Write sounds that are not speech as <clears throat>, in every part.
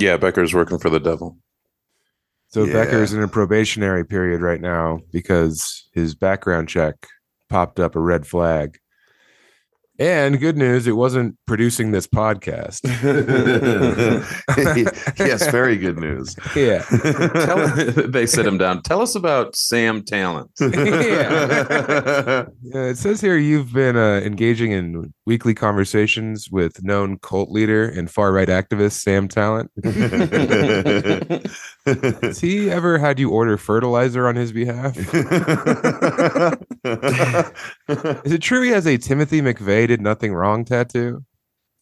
Yeah, Becker's working for the devil. So Yeah. Becker's in a probationary period right now because his background check popped up a red flag. And good news, it wasn't producing this podcast. <laughs> yes, very good news. yeah. Tell, <laughs> they sit him down. Tell us about Sam Tallent. <laughs> Yeah, it says here you've been uh, engaging in weekly conversations with known cult leader and far right activist Sam Tallent. Has he ever had you order fertilizer on his behalf? <laughs> Is it true he has a Timothy McVeigh did nothing wrong tattoo?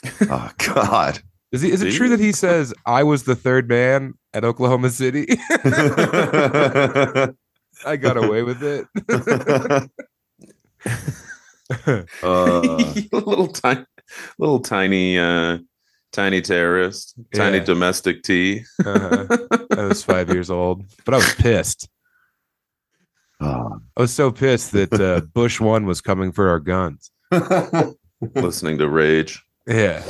<laughs> oh God. Is, he, is it true that he says I was the third man at Oklahoma City? <laughs> I got away with it. Uh, little tiny, little tiny, uh, tiny terrorist, tiny Yeah. domestic tea. Uh-huh. I was five years old, but I was pissed. Oh. I was so pissed that uh, <laughs> Bush one was coming for our guns. <laughs> listening to Rage. Yeah,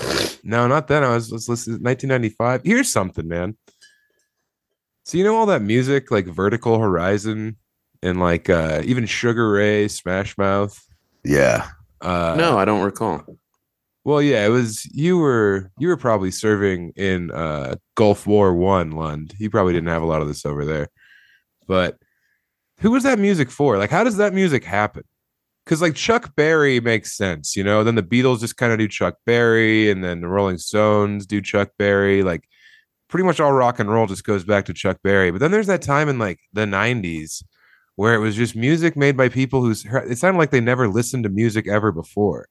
no, not then. I was, was listening. 1995. Here's something, man. So you know all that music like Vertical Horizon and like uh even Sugar Ray, Smash Mouth. yeah. Uh, no, I don't recall. Well, yeah, it was you were you were probably serving in uh Gulf War One, Lund. You probably didn't have a lot of this over there. But who was that music for? Like, how does that music happen? Because like Chuck Berry makes sense, you know. Then the Beatles just kind of do Chuck Berry, and then the Rolling Stones do Chuck Berry. Like, pretty much all rock and roll just goes back to Chuck Berry. But then there's that time in like the '90s where it was just music made by people who's it sounded like they never listened to music ever before.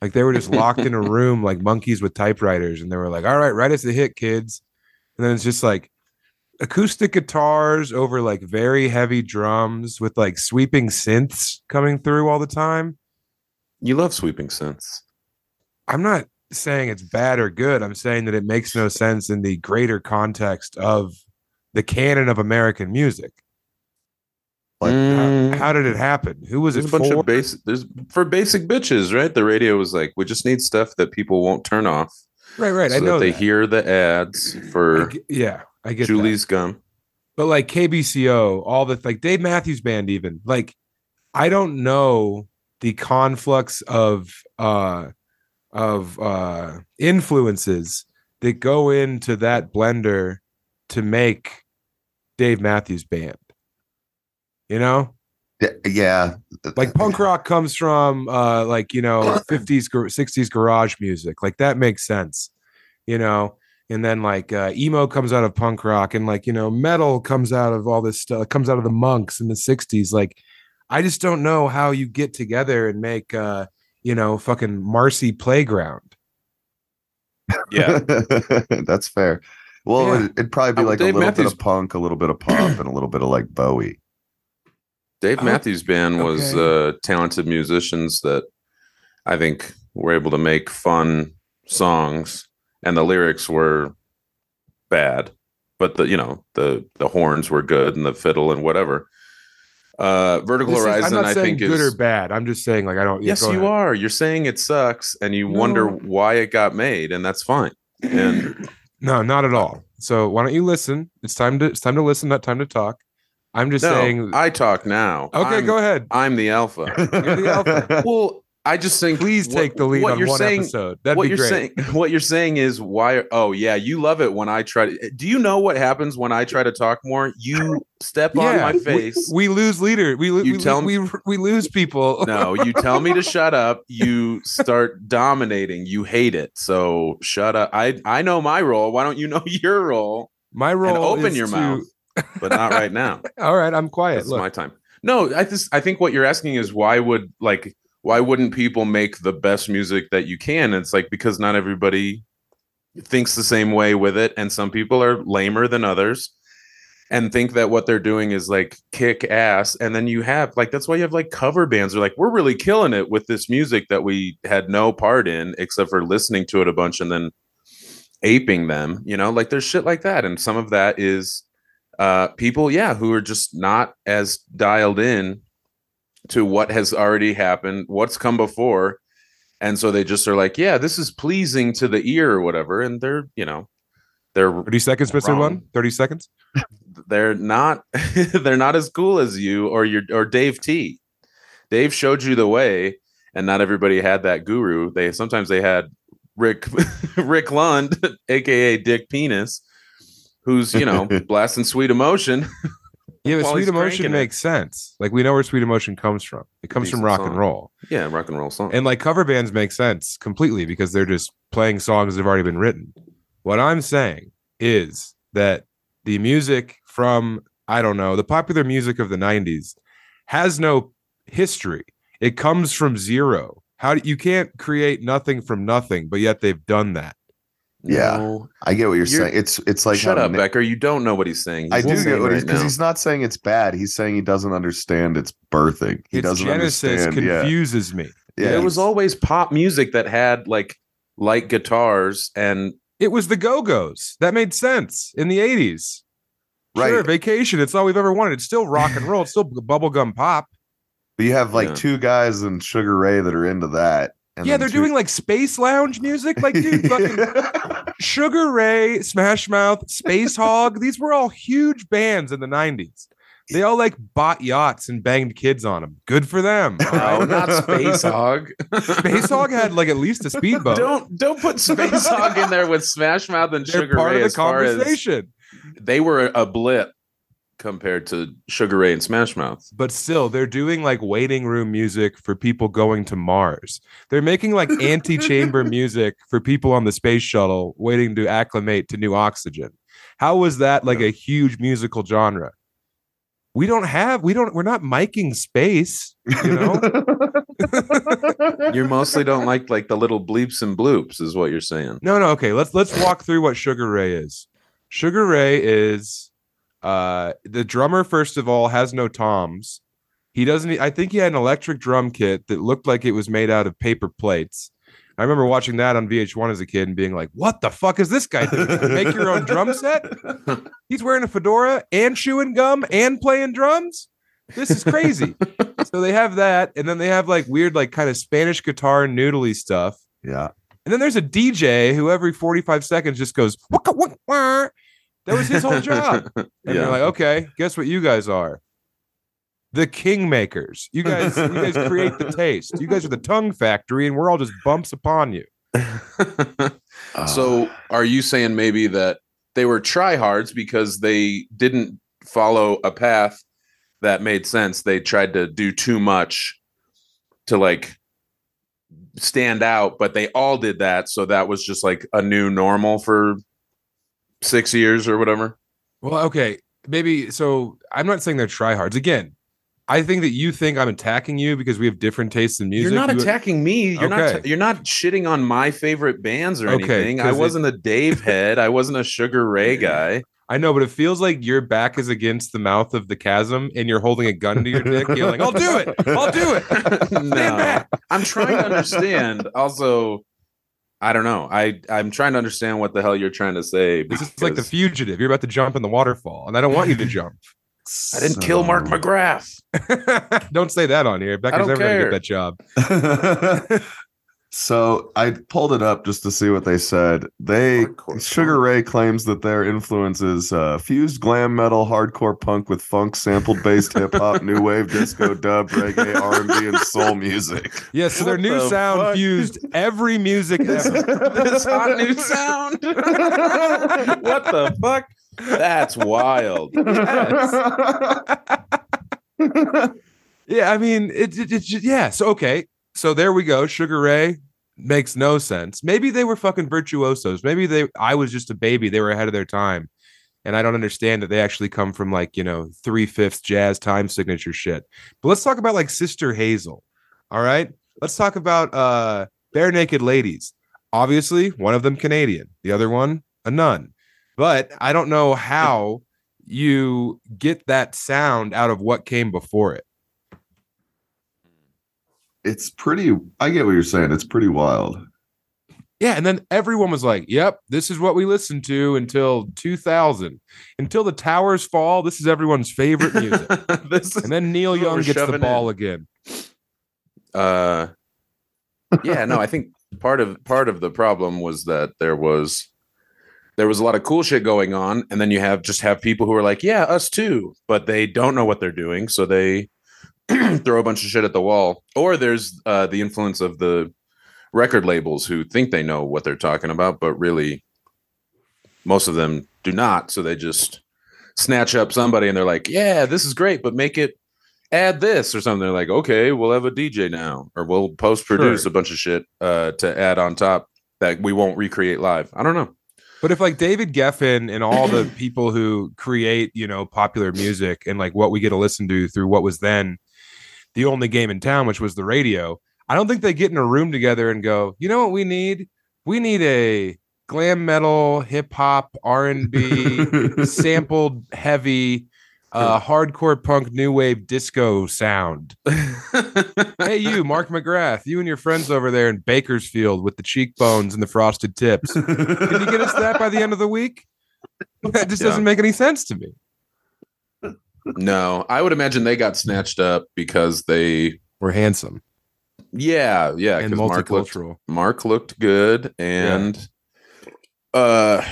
Like they were just locked in a <laughs> room like monkeys with typewriters, and they were like, "All right, write us a hit, kids." And then it's just like acoustic guitars over like very heavy drums with like sweeping synths coming through all the time. You love sweeping synths. I'm not saying it's bad or good. I'm saying that it makes no sense in the greater context of the canon of American music. Like, Mm, How, how did it happen? Who was there's it a bunch for? of basic. There's for basic bitches, right? The radio was like, we just need stuff that people won't turn off, right, right. so I know that they that. hear the ads for ge- yeah, I get that. Julie's gum. but like KBCO, all the like Dave Matthews Band, even like I don't know the conflux of uh of uh influences that go into that blender to make Dave Matthews Band. You know, yeah, yeah. like punk rock comes from uh like you know 50s 60s garage music like that makes sense you know and then like uh, emo comes out of punk rock and like you know metal comes out of all this stuff comes out of the monks in the 60s like i just don't know how you get together and make uh you know fucking marcy playground Yeah, <laughs> That's fair. Well, Yeah. it, it'd probably be Uh, like Dave a little Matthews- bit of punk, a little bit of pop, and a little bit of like Bowie. Dave Oh, Matthews Band was okay. uh, talented musicians that I think were able to make fun songs, and the lyrics were bad, but the you know the the horns were good and the fiddle and whatever. Uh, Vertical This is- Horizon, i'm not I saying think good is or bad i'm just saying like i don't yes, go you ahead. are. You're saying it sucks, and you wonder why it got made, and that's fine. And <clears throat> no not at all so why don't you listen it's time to it's time to listen not time to talk i'm just no, saying I talk now. okay I'm, go ahead I'm the alpha. <laughs> You're the alpha. well, I just think please what- take the lead what on you're one saying, episode. That'd what be you're great. saying <laughs> what you're saying is why oh yeah you love it when i try to eh, do you know what happens when i try to talk more? You step on my face. We, lose leader. We lo- You we, tell we, we we lose people. <laughs> no you tell me to shut up you start dominating you hate it so shut up. I i know my role why don't you know <laughs> your role? My role open is your to- mouth but not right now. All right, I'm quiet. it's my time. No i just i think what you're asking is why would like why wouldn't people make the best music that you can? It's like because not everybody thinks the same way with it and some people are lamer than others and think that what they're doing is like kick ass and then you have like that's why you have like cover bands. Are like we're really killing it with this music that we had no part in except for listening to it a bunch and then aping them you know? Like there's shit like that and some of that is uh people yeah who are just not as dialed in to what has already happened what's come before and so they just are like yeah this is pleasing to the ear or whatever and they're you know they're 30 seconds, Mr. Wrong. One? 30 seconds? <laughs> they're not <laughs> they're not as cool as you or your or Dave T. Dave showed you the way, and not everybody had that guru. They sometimes they had Rick <laughs> Rick Lund, aka Dick Penis, who's you know blasting sweet emotion. Yeah, but sweet emotion cranking it. makes sense. Like we know where sweet emotion comes from. It comes from rock song. and roll. yeah, rock and roll song. And like cover bands make sense completely because they're just playing songs that have already been written. What I'm saying is that the music from, I don't know, the popular music of the 90s has no history. It comes from zero. How do you can't create nothing from nothing, but yet they've done that. Yeah. No. I get what you're, You're- saying. It's it's like Shut how up, Na- Becker. You don't know what he's saying. I do get what he's right because now. he's not saying it's bad. He's saying he doesn't understand its birthing. He its doesn't genesis understand. Yeah, confuses me. yeah. there was always pop music that had like light guitars and It was the Go Go's. That made sense in the 80s. Sure, right. vacation. It's all we've ever wanted. It's still rock and roll. It's still bubblegum pop. But you have like Yeah. two guys in Sugar Ray that are into that. And yeah, they're two- doing like space lounge music. Like, dude, <laughs> fucking Sugar Ray, Smash Mouth, Space Hog. These were all huge bands in the 90s. They all like bought yachts and banged kids on them. Good for them. <laughs> all oh, not Space Hog. Space Hog had like at least a speedboat. Don't don't put Space Hog in there with Smash Mouth and They're Sugar part Ray of the as far as conversation. they were a blip compared to Sugar Ray and Smash Mouth. but still they're doing like waiting room music for people going to mars. They're making like <laughs> anti-chamber music for people on the space shuttle waiting to acclimate to new oxygen. How was that like a huge musical genre? We don't have we don't we're not miking space you know? <laughs> <laughs> You mostly don't like like the little bleeps and bloops, is what you're saying. no no okay let's let's walk through what sugar ray is. Sugar ray is uh the drummer first of all has no toms he doesn't I think he had an electric drum kit that looked like it was made out of paper plates i remember watching that on vh1 as a kid and being like what the fuck is this guy doing? make your own drum set <laughs> he's wearing a fedora and chewing gum and playing drums this is crazy <laughs> so they have that and then they have like weird like kind of spanish guitar noodly stuff yeah. and then there's a DJ who every 45 seconds just goes, "Waka, waka, wah." That was his whole job. <laughs> And they're like, okay, guess what you guys are? The kingmakers. You guys, you guys <laughs> create the taste. You guys are the tongue factory, and we're all just bumps upon you. <laughs> So are you saying maybe that they were tryhards because they didn't follow a path that made sense? They tried to do too much to like stand out, but they all did that. So that was just like a new normal for six years or whatever. Well, okay, maybe. So I'm not saying they're tryhards. Again, I think that you think I'm attacking you because we have different tastes in music. You're not You- attacking me. You're Okay. not. You're not shitting on my favorite bands or Okay, anything. I wasn't a Dave head. I wasn't a Sugar Ray <laughs> guy. I know, but it feels like your back is against the mouth of the chasm, and you're holding a gun to your dick, yelling, "I'll do it! I'll do it!" <laughs> Stand no. I'm trying to understand. Also, I don't know. I I'm trying to understand what the hell you're trying to say. This is like the fugitive. You're about to jump in the waterfall, and I don't want you to <laughs> jump. I didn't kill Mark McGrath. <laughs> don't say that on here. Becker's don't never gonna get that job. <laughs> so I pulled it up just to see what they said. They Hardcore Sugar punk. Ray claims that their influence is uh, fused glam metal, hardcore punk with funk, sampled based <laughs> hip hop, new wave, disco, dub, reggae, R and B, and soul music. Yeah, so their new the sound fuck? fused every music ever. <laughs> this hot new sound. <laughs> what the fuck? That's wild. Yeah, I mean, it, it, it's just, yeah. So okay, so there we go. Sugar Ray makes no sense. Maybe they were fucking virtuosos. Maybe they. I was just a baby. They were ahead of their time, and I don't understand that they actually come from like you know three fifths jazz time signature shit. But let's talk about like Sister Hazel. All right, let's talk about uh Bare Naked Ladies. Obviously, one of them Canadian, the other one a nun. But I don't know how you get that sound out of what came before it. It's pretty. I get what you're saying. It's pretty wild. Yeah, and then everyone was like, "Yep, this is what we listened to until 2000, until the towers fall. This is everyone's favorite music." <laughs> this and then Neil Young gets the ball in. again. uh yeah no i think part of part of the problem was that there was there was a lot of cool shit going on, and then you have just have people who are like, yeah, us too, but they don't know what they're doing, so they <clears throat> throw a bunch of shit at the wall. Or there's uh, the influence of the record labels who think they know what they're talking about, but really most of them do not. So they just snatch up somebody and they're like, yeah, this is great, but make it add this or something. They're like, okay, we'll have a DJ now, or we'll post produce Sure. a bunch of shit uh, to add on top that we won't recreate live. I don't know. But if like David Geffen and all the people who create, you know, popular music and like what we get to listen to through what was then the only game in town, which was the radio, I don't think they get in a room together and go, you know what we need? We need a glam metal, hip hop, R and B, <laughs> sampled heavy, uh, hardcore punk, new wave disco sound. <laughs> hey, you, Mark McGrath, you and your friends over there in Bakersfield with the cheekbones and the frosted tips. Can you get us that by the end of the week? That just <laughs> Yeah. doesn't make any sense to me. No, I would imagine they got snatched up because they, We're handsome yeah, yeah, and 'cause Mark looked multicultural. Mark looked good and uh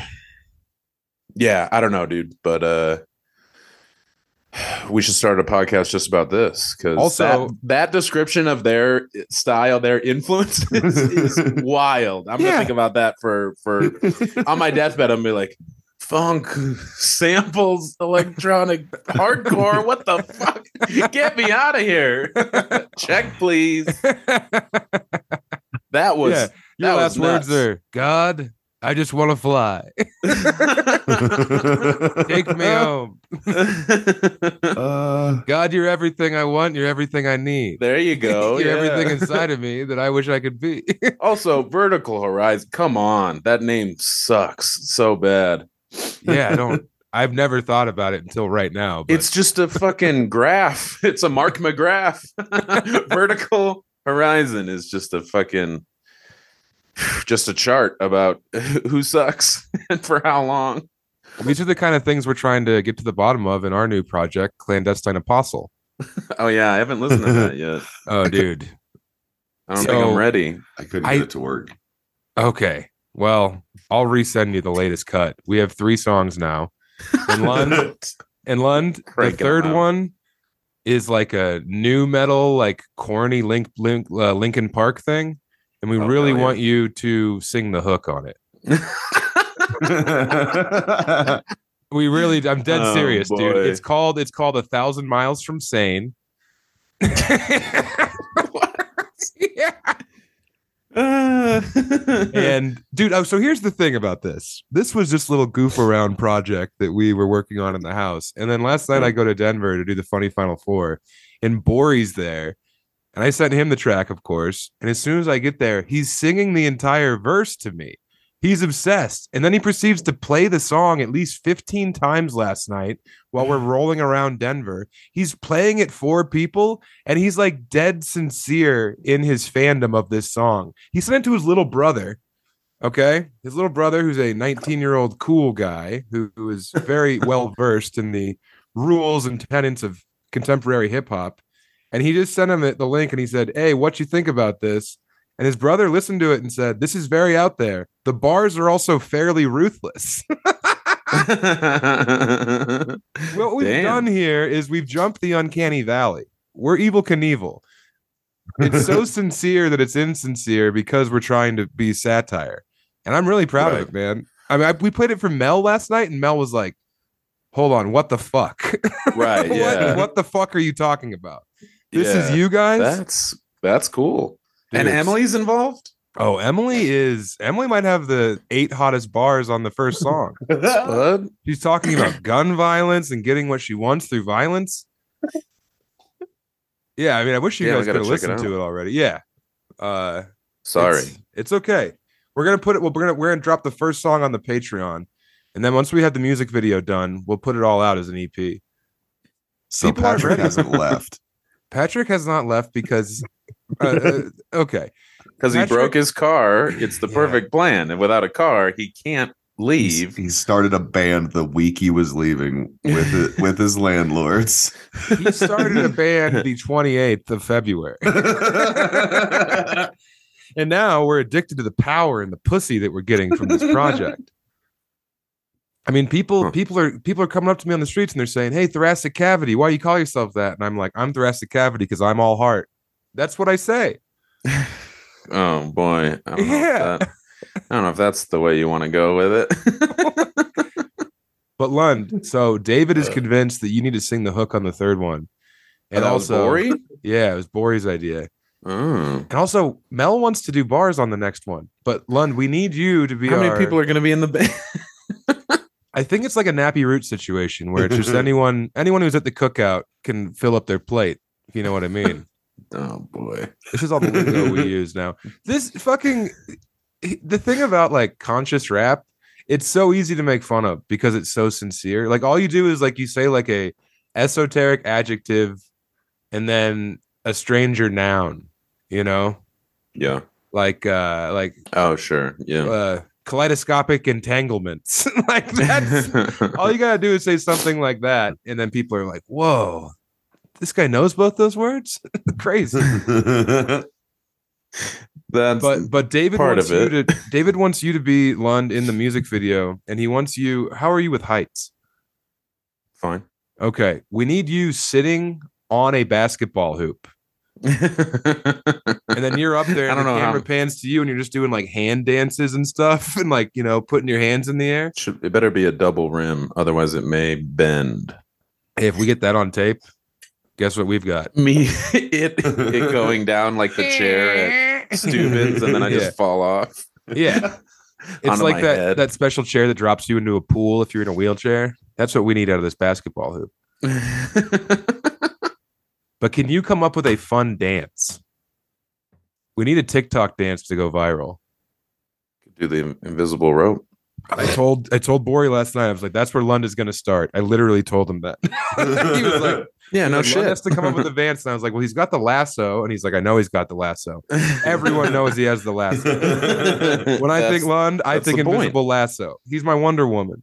yeah, I don't know, dude, but uh we should start a podcast just about this because Also- that, that description of their style, their influences is <laughs> wild. I'm Yeah. gonna think about that for for on my <laughs> deathbed. I'm gonna be like funk <laughs> samples, electronic hardcore. What the fuck? Get me out of here. <laughs> Check, please. That was yeah, your that last was words nuts. are God. I just want to fly. <laughs> Take me home. uh, God, you're everything I want. You're everything I need. there you go. you're yeah. everything inside of me that I wish I could be. Also, Vertical Horizon. Come on, that name sucks so bad. Yeah, I don't. <laughs> I've never thought about it until right now. But It's just a fucking graph. <laughs> It's a Mark McGrath. <laughs> Vertical Horizon is just a fucking just a chart about who sucks and for how long. these are the kind of things we're trying to get to the bottom of in our new project, Clandestine Apostle. Oh yeah, I haven't listened to that yet. Oh, dude. I don't So- think I'm ready. I couldn't I- get it to work. Okay. Well, I'll resend you the latest cut. We have three songs now. And Lund, <laughs> and Lund, the third one is like a new metal, like corny Link, Link uh, Linkin Park thing, and we Oh, really yeah. want you to sing the hook on it. <laughs> We really, I'm dead Oh, serious, dude. It's called, it's called a thousand miles from sane. <laughs> yeah. Uh, <laughs> and dude oh, so here's the thing about this. This was a little goof around project that we were working on in the house. And then last night i go to denver to do the funny final four and Bori's there. And i sent him the track of course. And as soon as i get there he's singing the entire verse to me he's obsessed and then he proceeds to play the song at least 15 times last night while we're rolling around denver he's playing it for people and he's like dead sincere in his fandom of this song. He sent it to his little brother. Okay, his little brother, who's a 19 year old cool guy who, who is very <laughs> well versed in the rules and tenets of contemporary hip hop, and he just sent him the, the link and he said, "Hey, what you think about this?" And his brother listened to it and said, "This is very out there. The bars are also fairly ruthless." <laughs> what we've Damn. done here is we've jumped the uncanny valley. We're Evel Knievel. It's so <laughs> sincere that it's insincere because we're trying to be satire. And I'm really proud of it, man. I mean, I, we played it for Mel last night, and Mel was like, hold on, what the fuck? <laughs> right. what, Yeah. what the fuck are you talking about? This Yeah. is you guys? That's that's cool. And Emily's involved. Oh, Emily is Emily might have the eight hottest bars on the first song. <laughs> Bud. She's talking about gun violence and getting what she wants through violence. Yeah, I mean, I wish you Yeah, guys could gotta have check it listened to it already. Yeah. Uh Sorry. It's, it's okay. We're gonna put it. Well, we're gonna we're gonna drop the first song on the Patreon, and then once we have the music video done, we'll put it all out as an EP. So People Patrick hasn't left. <laughs> Patrick has not left because. Uh, uh, <laughs> okay. Because he broke his car. It's the Yeah. perfect plan. And without a car, he can't He's- leave. He started a band the week he was leaving with it, <laughs> with his landlords. He started a band the <laughs> 28th of February, and now we're addicted to the power and the pussy that we're getting from this project. I mean, people Huh. people are people are coming up to me on the streets and they're saying, "Hey, thoracic cavity, why you call yourself that?" And I'm like, "I'm thoracic cavity because I'm all heart." That's what I say. <laughs> Oh boy. I don't, know Yeah. if that, I don't know if that's the way you want to go with it. <laughs> But Lund, so David is uh. convinced that you need to sing the hook on the third one, and was also, Bori? yeah, it was Bori's idea. Oh. And also, Mel wants to do bars on the next one. But Lund, we need you to be. How many our- people are going to be in the band? <laughs> I think it's like a nappy root situation where it's just anyone anyone who's at the cookout can fill up their plate. If you know what I mean. Oh boy. This is all the lingo we <laughs> use now. This fucking the thing about like conscious rap, it's so easy to make fun of because it's so sincere. Like all you do is like you say like a esoteric adjective and then a stranger noun, you know? Yeah. Like uh like Oh sure. Yeah. uh kaleidoscopic entanglements. <laughs> like that's <laughs> all you gotta do is say something like that, and then people are like, "Whoa, this guy knows both those words." <laughs> Crazy. <laughs> That's But but David part wants of you to David wants you to be Lund in the music video, and he wants you. How are you with heights? fine. Okay, we need you sitting on a basketball hoop, and then you're up <laughs> there, I don't the know how- camera pans to you, and you're just doing like hand dances and stuff, and like you know putting your hands in the air. Should it better be a double rim, otherwise it may bend. Hey, if we get that on tape, guess what we've got? Me, <laughs> it, it <laughs> going down like the chair at <laughs> Steuben's, and then I just Yeah. fall off. Yeah. It's like that head. that special chair that drops you into a pool if you're in a wheelchair. That's what we need out of this basketball hoop. But can you come up with a fun dance? We need a TikTok dance to go viral. Do the invisible rope. I told I told Bori last night. I was like, "That's where London's going to start." I literally told him that. he was like, Yeah, no like, shit. Lund has to come up with <laughs> a dance, and I was like, "Well, he's got the lasso," and he's like, "I know he's got the lasso." Everyone knows he has the lasso. <laughs> When I think That's- Lund, I think the point. Invisible Lasso. He's my Wonder Woman.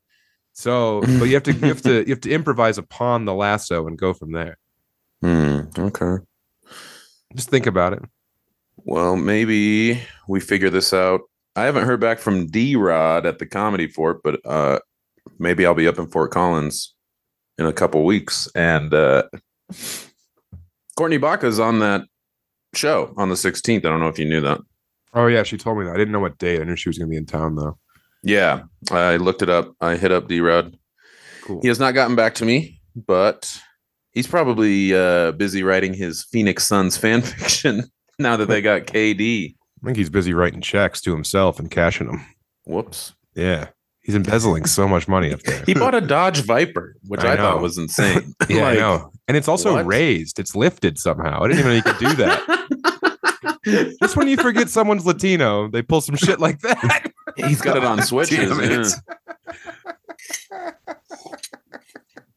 So, <laughs> but you have to you have to you have to improvise upon the lasso and go from there. Hmm, okay. Just think about it. Well, maybe we figure this out. I haven't heard back from D Rod at the Comedy Fort, but uh, maybe I'll be up in Fort Collins in a couple weeks. And uh, Courtney Baca's on that show on the 16th. I don't know if you knew that. Oh yeah, she told me that. I didn't know what date. I knew she was going to be in town though. Yeah, I looked it up. I hit up D Rod. Cool. He has not gotten back to me, but he's probably uh, busy writing his Phoenix Suns fan <laughs> fiction now that they got KD. I think he's busy writing checks to himself and cashing them. Whoops. Yeah, he's embezzling so much money up there. He bought a Dodge Viper, which I I, thought was insane. <laughs> <laughs> Yeah, I know. And it's also what? raised. It's lifted somehow. I didn't even know you could do that. <laughs> Just when you forget someone's Latino, they pull some shit like that. He's got it on switches. Damn it. yeah.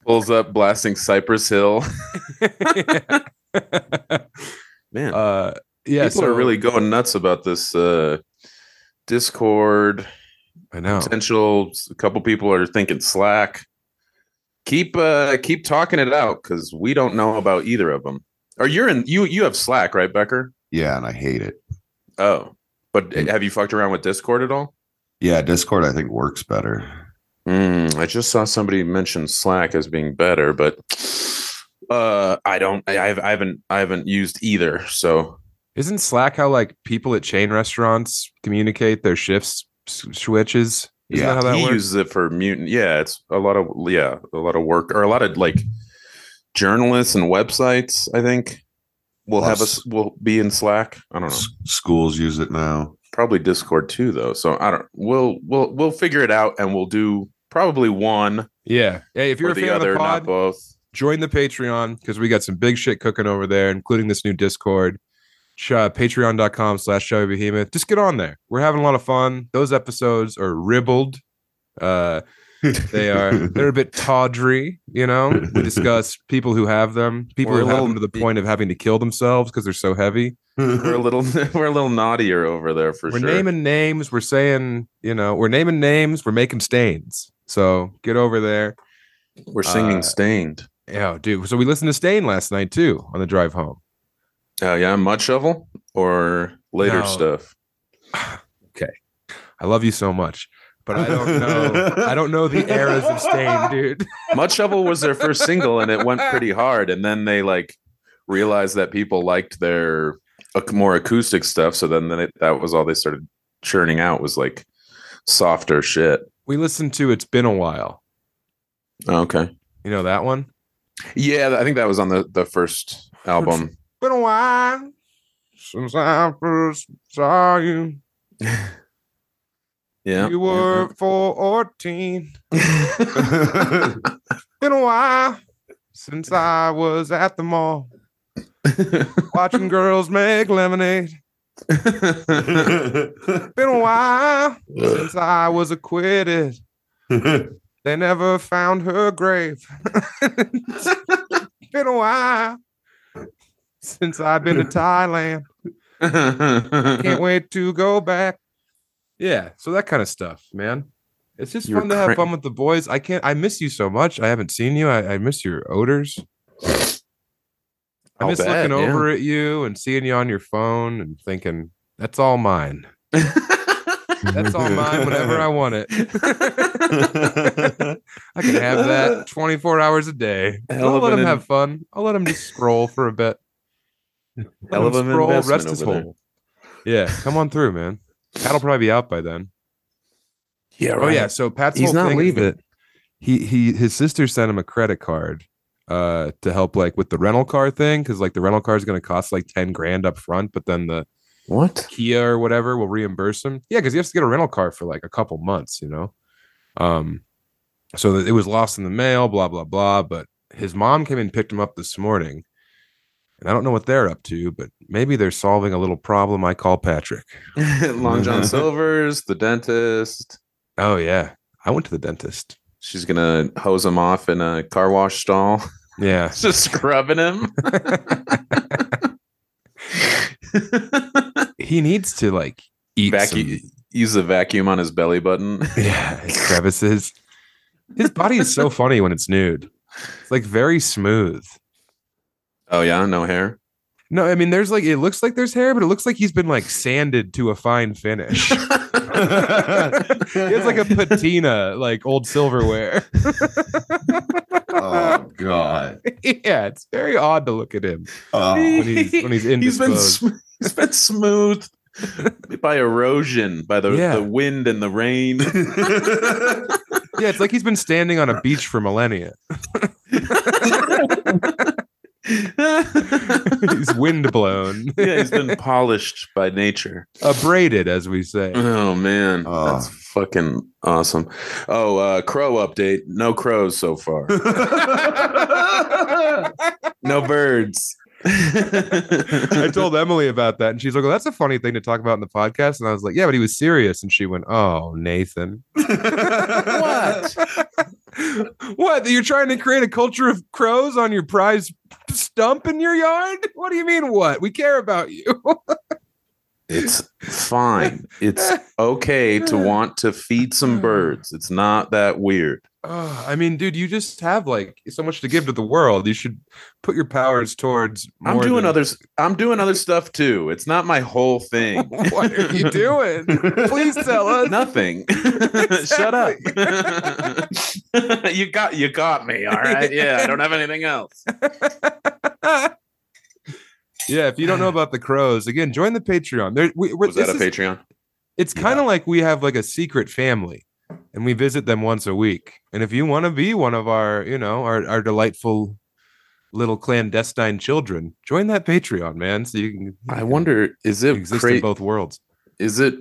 Pulls up, blasting Cypress Hill. Man, uh, yeah, people so are really going nuts about this uh, Discord I know. potential. A couple people are thinking Slack. Keep uh, keep talking it out because we don't know about either of them. Or you're in you you have Slack, right, Becker? yeah, and I hate it. Oh, but Mm. have you fucked around with Discord at all? Yeah, Discord I think works better. Mm, I just saw somebody mention Slack as being better, but uh, I don't. I, I've, I haven't. I haven't used either. So Isn't Slack how like people at chain restaurants communicate their shifts switches? Isn't Yeah, that how that he works? uses it for mutant. Yeah, it's a lot of yeah, a lot of work or a lot of like journalists and websites. I think will have Plus- us. Will be in Slack. I don't know. S- schools use it now. Probably Discord too, though. So I don't. We'll we'll we'll figure it out, and we'll do probably one yeah. Hey, if you're or a the fan other, of the not pod, both. join the Patreon because we got some big shit cooking over there, including this new Discord. Uh, Patreon.com slash Chubby Behemoth. Just get on there. We're having a lot of fun. Those episodes are ribbled. Uh, they are they're a bit tawdry, you know. We discuss people who have them, people We're who have little- them to the point of having to kill themselves because they're so heavy. We're a little <laughs> we're a little naughtier over there for sure. we're naming names. We're saying, you know, we're naming names. We're making stains. So get over there. we're singing uh, Staind. Yeah, dude. So we listened to Staind last night too on the drive home. Oh yeah, Mudshovel or later No. stuff. Okay, I love you so much. but I don't know. I don't know the eras of Staind, <laughs> dude. Mudshovel was their first single, and it went pretty hard. And then they like realized that people liked their more acoustic stuff. So then, then it, that was all they started churning out was like softer shit. We listened to "It's Been a While." Oh, okay. You know that one? Yeah, I think that was on the the first album. Been a while since I first saw you. <laughs> Yeah. You were fourteen. <laughs> Been a while since I was at the mall <laughs> watching girls make lemonade. Been a while since I was acquitted. They never found her grave. been a while since I've been to Thailand. Can't <laughs> wait to go back. Yeah, so that kind of stuff, man. It's just You're fun to have fun with the boys. I can't. I miss you so much. I haven't seen you. I, I miss your odors. I miss bet, looking yeah. over at you and seeing you on your phone and thinking that's all mine. That's all mine whenever I want it. <laughs> I can have that <laughs> 24 hours a day. I'll let him have fun. I'll let him just scroll for a bit. Let Hell him of an scroll, investment rest his over there. hole. Yeah, come on through, man. Pat'll probably be out by then. Yeah. Oh yeah, so Pat's He's whole not thing is leaving. that He he his sister sent him a credit card uh to help like with the rental car thing because like the rental car is going to cost like 10 grand up front but then the What? Kia or whatever will reimburse him. Yeah, because he has to get a rental car for like a couple months, you know. Um, so that it was lost in the mail, blah blah blah. But his mom came and picked him up this morning, and I don't know what they're up to, but maybe they're solving a little problem I call Patrick. <laughs> Long John <laughs> Silver's the dentist. Oh yeah, I went to the dentist. She's gonna hose him off in a car wash stall, Yeah, <laughs> just scrubbing him. he needs to like eat vacuum, some- use the vacuum on his belly button. yeah, his crevices. His body is so funny when it's nude. It's like very smooth. Oh yeah, no hair. No, I mean, there's like it looks like there's hair, but it looks like he's been like sanded to a fine finish. <laughs> it's like a patina, like old silverware. oh God. yeah, it's very odd to look at him Oh. when he's when he's he's been sm- he's been smoothed by erosion, by the, Yeah. the wind and the rain. <laughs> Yeah, it's like he's been standing on a beach for millennia. <laughs> <laughs> he's wind blown, <laughs> yeah, he's been polished by nature. abraded, as we say. Oh man, Oh. that's fucking awesome. Oh, uh crow update. No crows so far. <laughs> no birds. I told Emily about that, and she's like, "Well, that's a funny thing to talk about in the podcast." And I was like, "Yeah, but he was serious." And she went, "Oh, Nathan, What? <laughs> what? You're trying to create a culture of crows on your prize stump in your yard? What do you mean? What? We care about you." <laughs> It's fine. It's okay to want to feed some <laughs> birds. It's not that weird. Oh, I mean, dude, you just have like so much to give to the world. You should put your powers towards. I'm doing than- others. I'm doing other stuff too. It's not my whole thing. <laughs> what are you doing? Please tell us. Nothing. <laughs> Shut up. <laughs> you got you got me. All right. Yeah, I don't have anything else. yeah, if you don't know about the crows, again, join the Patreon. There, we, we're, Was that a is- Patreon? It's kind of like we have like a secret family, and we visit them once a week. And if you want to be one of our, you know, our our delightful little clandestine children, join that Patreon, man. So you can. you I wonder is it exist cra- in both worlds. is it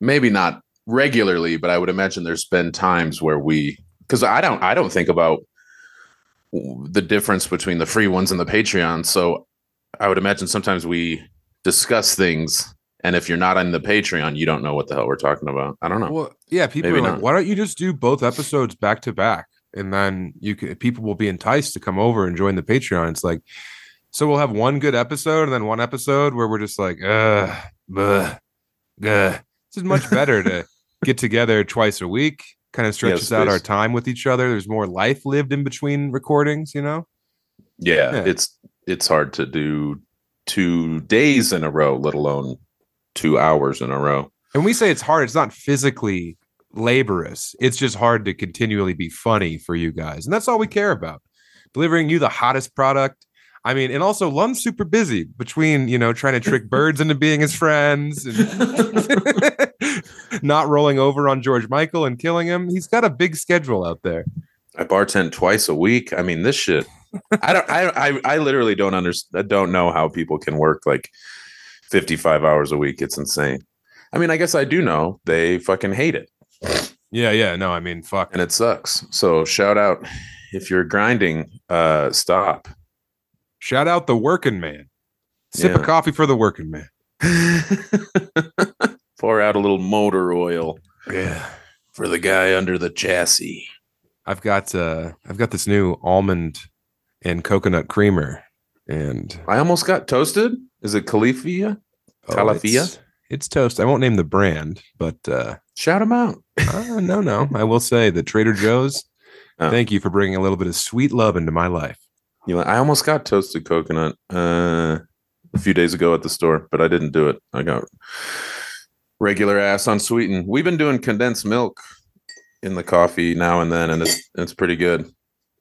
maybe not regularly, but I would imagine there's been times where we because I don't I don't think about the difference between the free ones and the Patreon. So I would imagine sometimes we discuss things, and if you're not on the Patreon, you don't know what the hell we're talking about. I don't know. Well, yeah, people Maybe are like, not. why don't you just do both episodes back to back, and then you can people will be enticed to come over and join the Patreon. It's like, so we'll have one good episode and then one episode where we're just like, uh, guh. This is much better to <laughs> get together twice a week. Kind of stretches out our time with each other. There's more life lived in between recordings, you know. Yeah, Yeah. it's it's hard to do two days in a row, let alone two hours in a row. And we say it's hard, it's not physically laborious. It's just hard to continually be funny for you guys. And that's all we care about. Delivering you the hottest product. I mean, and also Lund's super busy between, you know, trying to trick <laughs> birds into being his friends and <laughs> not rolling over on George Michael and killing him. He's got a big schedule out there. I bartend twice a week. I mean, this shit. I don't. I. I, I literally don't understand. I Don't know how people can work like fifty-five hours a week. It's insane. I mean, I guess I do know they fucking hate it, Yeah, yeah. No, I mean, fuck. and it sucks. So shout out if you're grinding. Uh, stop. Shout out the working man. Sip Yeah. of coffee for the working man. <laughs> Pour out a little motor oil Yeah. for the guy under the chassis. I've got uh I've got this new almond and coconut creamer and I almost got toasted. Is it Califia? Calafia? It's, it's toast. I won't name the brand, but uh, Shout him out. uh no no. I will say that Trader Joe's Oh. thank you for bringing a little bit of sweet love into my life. You know, I almost got toasted coconut uh, a few days ago at the store, but I didn't do it. I got regular ass unsweetened. We've been doing condensed milk in the coffee now and then, and it's it's pretty good.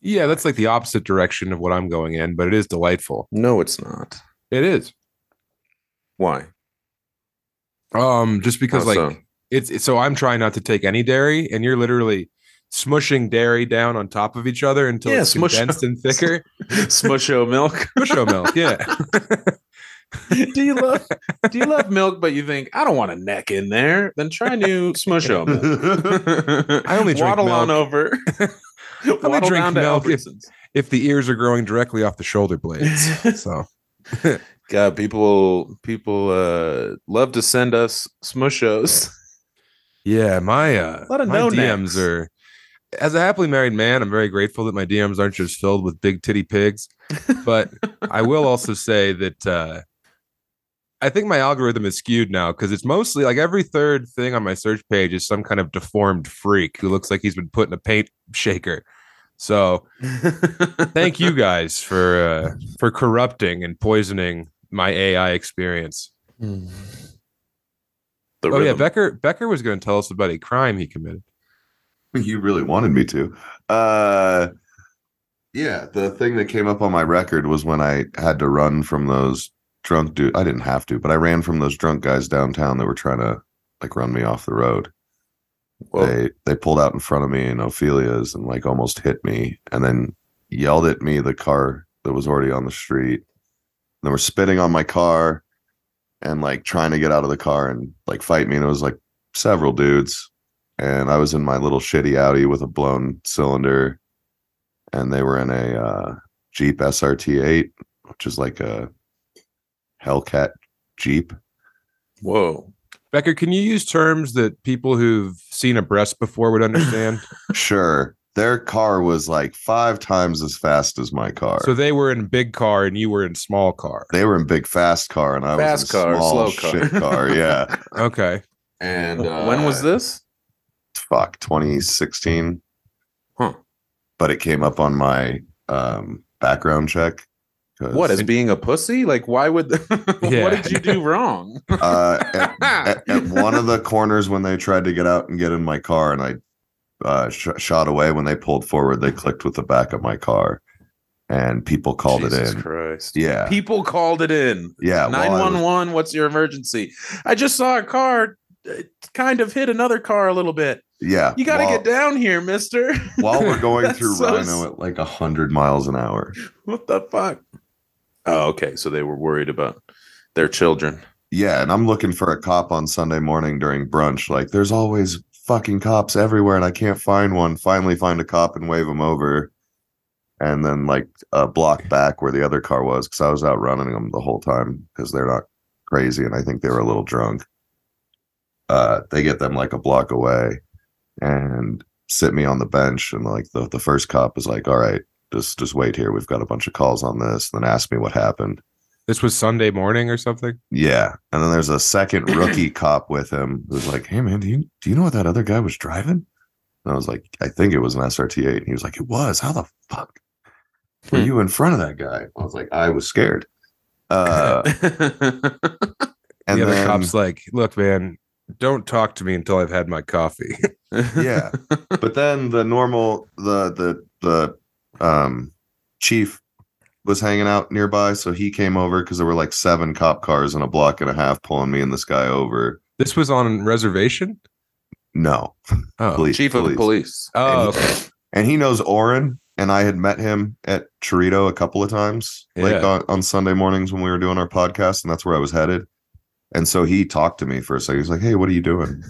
Yeah, that's like the opposite direction of what I'm going in, but it is delightful. No, it's not. It is. Why? Um just because How like so? it's, it's so I'm trying not to take any dairy and you're literally smushing dairy down on top of each other until Yeah, it's smush- condensed and thicker. <laughs> Smusho milk. <laughs> Musho milk, yeah. <laughs> do you love do you love milk, but you think I don't want a neck in there? Then try new Smusho milk. I only drink waddle on milk. over. waddle drink milk if- if the ears are growing directly off the shoulder blades. So God, people people uh love to send us smushos. <laughs> yeah, my uh Lot of my no DMs necks. are as a happily married man, I'm very grateful that my DMs aren't just filled with big titty pigs. <laughs> But I will also say that uh I think my algorithm is skewed now because it's mostly like every third thing on my search page is some kind of deformed freak who looks like he's been put in a paint shaker. So <laughs> thank you guys for uh, for corrupting and poisoning my AI experience. the oh yeah. Becker Becker was going to tell us about a crime he committed. <laughs> You really wanted me to. Uh yeah, the thing that came up on my record was when I had to run from those drunk dude. I didn't have to, but I ran from those drunk guys downtown that were trying to like run me off the road. Whoa. They they pulled out in front of me in Ophelia's and like almost hit me and then yelled at me the car that was already on the street. They were spitting on my car and like trying to get out of the car and like fight me. And it was like several dudes. And I was in my little shitty Audi with a blown cylinder. And they were in a uh, Jeep SRT8, which is like a Hellcat Jeep. Whoa. Becker, can you use terms that people who've seen a breast before would understand? <laughs> Sure. Their car was like five times as fast as my car. so they were in big car and you were in small car. they were in big fast car and I Fast was in car, small slow car. shit car. <laughs> Yeah. Okay. And uh, when was this? Fuck, 2016. Huh. But it came up on my um, background check. What as being a pussy? Like, why would? <laughs> Yeah. what did you do wrong? uh, at, <laughs> at, at one of the corners when they tried to get out and get in my car, and I uh, sh- shot away. When they pulled forward, they clicked with the back of my car, and people called Jesus it in. Christ. Yeah, People called it in. yeah. 911 was- one one. What's your emergency? I just saw a car uh, kind of hit another car a little bit. Yeah, You got to get down here, Mister. <laughs> while we're going <laughs> through so RiNo at like a hundred miles an hour. What the fuck? Oh, okay. So they were worried about their children. Yeah, and I'm looking for a cop on Sunday morning during brunch. Like, there's always fucking cops everywhere, and I can't find one. Finally, find a cop and wave him over, and then like a block back where the other car was, because I was out running them the whole time because they're not crazy, and I think they were a little drunk. Uh, they get them like a block away, and sit me on the bench, and like the the first cop is like, "All right, just just wait here. We've got a bunch of calls on this." Then ask me what happened. This was Sunday morning or something. Yeah, and then there's a second <clears throat> rookie cop with him who's like, "Hey man, do you do you know what that other guy was driving?" And I was like, "I think it was an SRT8." And he was like, "It was. How the fuck were Hmm. you in front of that guy?" I was like, "I was scared." Uh, <laughs> and the other then, cop's like, look, man, don't talk to me until I've had my coffee. <laughs> Yeah. but then the normal the the the um chief was hanging out nearby so he came over because there were like seven cop cars in a block and a half pulling me and this guy over this was on reservation. no Oh, police Chief of the police. oh, And- okay. and he knows Oren and I had met him at Chorito a couple of times like Yeah. on, on Sunday mornings when we were doing our podcast and that's where I was headed and so he talked to me for a second He's like hey what are you doing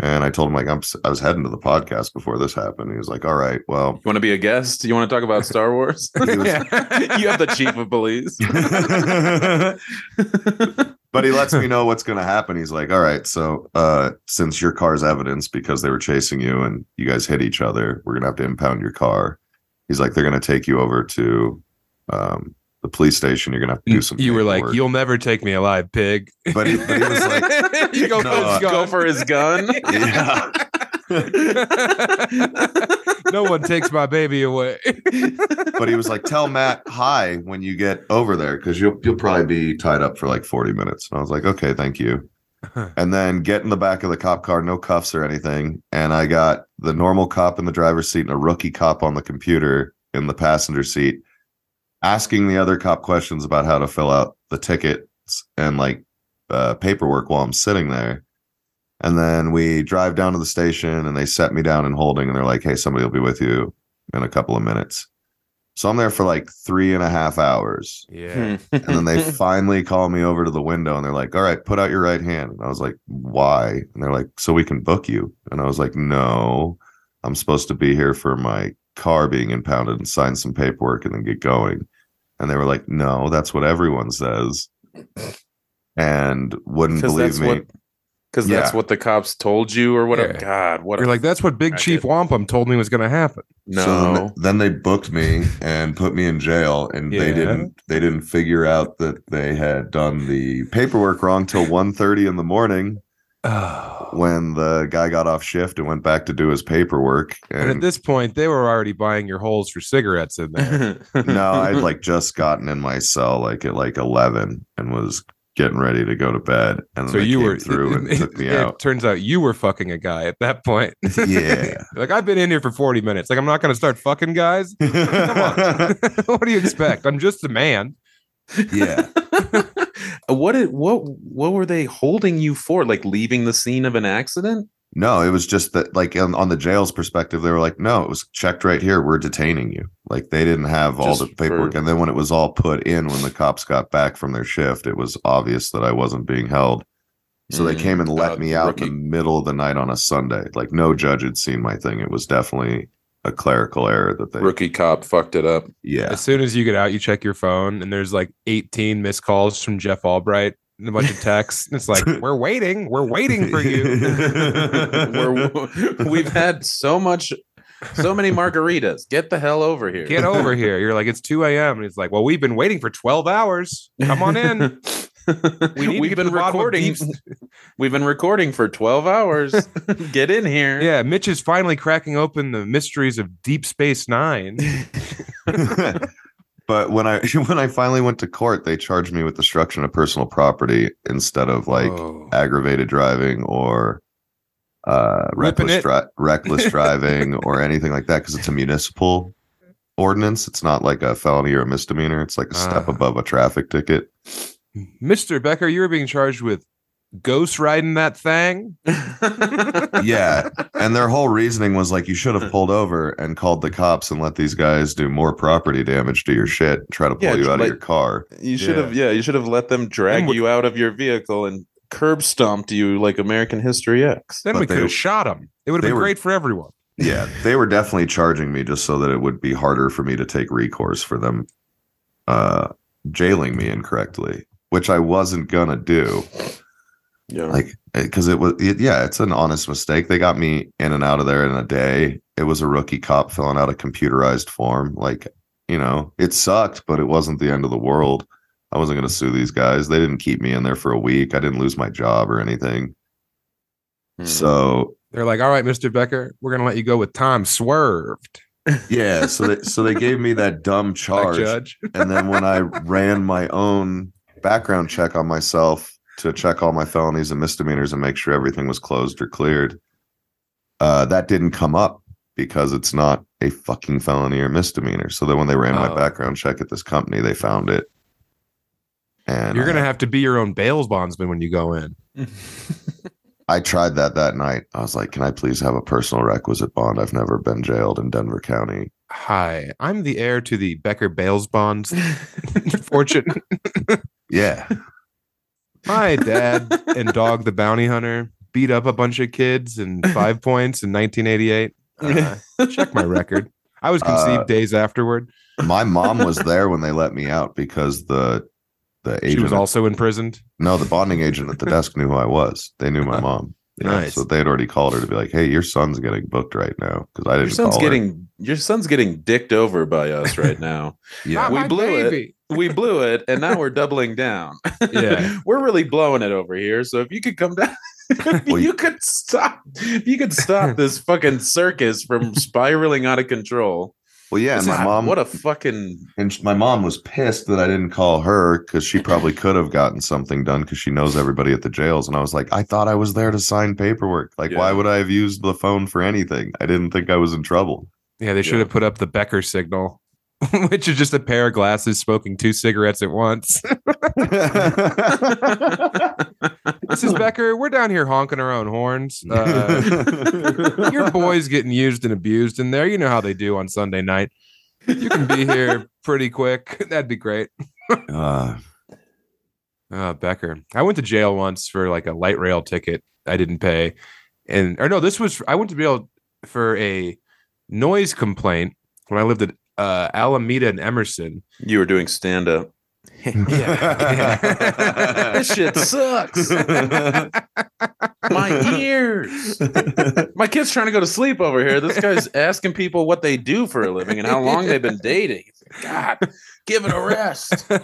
and I told him like I'm s- I was heading to the podcast before this happened he was like all right well You want to be a guest? You want to talk about <laughs> Star Wars? Was- <laughs> you have the chief of police. <laughs> but he lets me know what's going to happen. He's like, "All right, so uh, since your car's evidence because they were chasing you and you guys hit each other, we're going to have to impound your car." He's like, "They're going to take you over to um, the police station. You're going to have to do some." you were like, paperwork." "You'll never take me alive, pig." But he, but he was like, <laughs> you go, No, for his uh, gun. Go for his gun. <laughs> "Yeah." no one takes my baby away. but he was like, "Tell Matt hi when you get over there because you'll you'll probably be tied up for like 40 minutes." And I was like, "Okay, thank you." <laughs> and then get in the back of the cop car, no cuffs or anything, and I got the normal cop in the driver's seat and a rookie cop on the computer in the passenger seat, asking the other cop questions about how to fill out the tickets and like uh, paperwork while I'm sitting there. And then we drive down to the station and they set me down in holding and they're like, hey, somebody will be with you in a couple of minutes. So I'm there for like three and a half hours. yeah. And then they <laughs> finally call me over to the window and they're like, all right, put out your right hand. And I was like, why? And they're like, so we can book you. And I was like, no, I'm supposed to be here for my car being impounded and sign some paperwork and then get going. And they were like, no, that's what everyone says. And wouldn't believe me. what. Because that's what the cops told you, or whatever. Yeah. God, what? You're a, like, that's what Big Racket. Chief Wampum told me was going to happen. no. So then, then they booked me and put me in jail, and they didn't. They didn't figure out that they had done the paperwork wrong till 1.30 in the morning. Oh. <sighs> when the guy got off shift and went back to do his paperwork. And at this point, they were already buying your holes for cigarettes in there. <laughs> no, I'd like just gotten in my cell like at like eleven and was getting ready to go to bed. And so they you came were through and took me it out. turns out you were fucking a guy at that point. <laughs> <laughs> Yeah. like I've been in here for 40 minutes. Like I'm not going to start fucking guys. <laughs> what do you expect? I'm just a man. yeah. what? Did, what? What were they holding you for? Like leaving the scene of an accident? No, it was just that like on, on the jail's perspective, they were like, no, it was checked right here. We're detaining you. Like they didn't have all the paperwork. for- And then when it was all put in, when the cops got back from their shift, it was obvious that I wasn't being held. So they Mm, came and let uh, me out rookie. in the middle of the night on a Sunday. Like no judge had seen my thing. It was definitely a clerical error that they. Rookie cop fucked it up. Yeah. As soon as you get out, you check your phone, and there's like 18 missed calls from Jeff Albright and a bunch of texts. It's like, <laughs> we're waiting, we're waiting for you. <laughs> We're, we've had so much, so many margaritas. Get the hell over here. Get over here. You're like, it's 2 a.m. And it's like, well, we've been waiting for 12 hours. Come on in. <laughs> We to been the bottom of recording. We've been recording for twelve hours. Get in here. Yeah, Mitch is finally cracking open the mysteries of Deep Space Nine. But when I <laughs> when I finally went to court, they charged me with destruction of personal property instead of like Oh. aggravated driving or uh reckless dri- reckless <laughs> driving or anything like that because it's a municipal ordinance. It's not like a felony or a misdemeanor. It's like a step Ah. above a traffic ticket. Mr. Becker, you were being charged with ghost riding that thing. <laughs> Yeah. and their whole reasoning was like you should have pulled over and called the cops and let these guys do more property damage to your shit and try to pull Yeah, you out like- of your car. You should Yeah. have, yeah, you should have let them drag we- you out of your vehicle and curb stomped you like American History X. Then But we could have shot him. It would have been were- great for everyone. Yeah, they were definitely charging me just so that it would be harder for me to take recourse for them uh jailing me incorrectly, which I wasn't gonna do. Yeah, Like because it was it, yeah, it's an honest mistake. They got me in and out of there in a day. It was a rookie cop filling out a computerized form. Like, you know, it sucked, but it wasn't the end of the world. I wasn't gonna sue these guys. They didn't keep me in there for a week. I didn't lose my job or anything. Hmm. So They're like, all right, Mr. Becker, we're gonna let you go with time swerved. <laughs> yeah, so they so they gave me that dumb Like charge. judge. and then when I ran my own background check on myself, to check all my felonies and misdemeanors and make sure everything was closed or cleared. Uh, that didn't come up because it's not a fucking felony or misdemeanor. So then when they ran my Oh. background check at this company, they found it. And You're gonna I- have to be your own bails bondsman when you go in. <laughs> I tried that that night. I was like, "Can I please have a personal requisite bond? I've never been jailed in Denver County." Hi, I'm the heir to the Becker Bales bonds <laughs> fortune. Yeah, My dad and Dog the Bounty Hunter beat up a bunch of kids in <laughs> five points in 1988. Uh, check my record. I was conceived Uh, days afterward. my mom was <laughs> there when they let me out because the the agent She was also imprisoned. No, the bonding agent at the desk knew who I was. They knew my mom. Yeah, Nice. So they had already called her to be like, "Hey, your son's getting booked right now." Because I Your didn't. Your son's call her. getting your son's getting dicked over by us right <laughs> now. Yeah. Not we my blew it. we blew it, and now we're doubling down. Yeah. <laughs> we're really blowing it over here. So if you could come down, if <laughs> Well, you could stop. If you could stop this fucking circus from spiraling out of control. Well, yeah, my mom. What a fucking. and my mom was pissed that I didn't call her because she probably could have gotten something done because she knows everybody at the jails. And I was like, I thought I was there to sign paperwork. Like, why would I have used the phone for anything? I didn't think I was in trouble. Yeah, they should Yeah. have put up the Becker signal, <laughs> which is just a pair of glasses smoking two cigarettes at once. <laughs> <laughs> this is <laughs> Becker. We're down here honking our own horns. <laughs> Uh, your boy's getting used and abused in there. You know how they do on Sunday night. You can be here pretty quick. <laughs> That'd be great. uh, Uh, Becker. I went to jail once for like a light rail ticket I didn't pay. And or no, this was I went to jail for a noise complaint when I lived at uh, Alameda and Emerson. You were doing stand up. Yeah. <laughs> this shit sucks. My ears. My kid's trying to go to sleep over here. This guy's asking people what they do for a living and how long they've been dating. God, give it a rest. <laughs>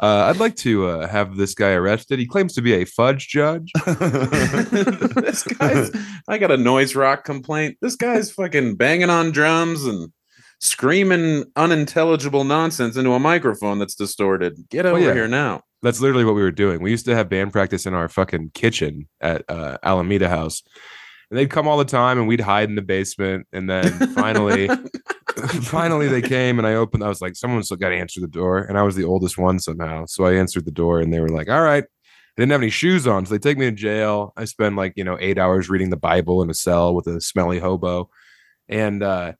Uh, I'd like to uh, have this guy arrested. He claims to be a fudge judge. <laughs> this guy's I got a noise rock complaint. This guy's fucking banging on drums and screaming unintelligible nonsense into a microphone that's distorted. Get over yeah. here now. That's literally what we were doing. We used to have band practice in our fucking kitchen at uh, Alameda House. And they'd come all the time and we'd hide in the basement. And then finally, <laughs> <laughs> finally they came and I opened. I was like, someone's got to answer the door. And I was the oldest one somehow. So I answered the door and they were like, all right. I didn't have any shoes on. So they take me to jail. I spend like, you know, eight hours reading the Bible in a cell with a smelly hobo. And uh,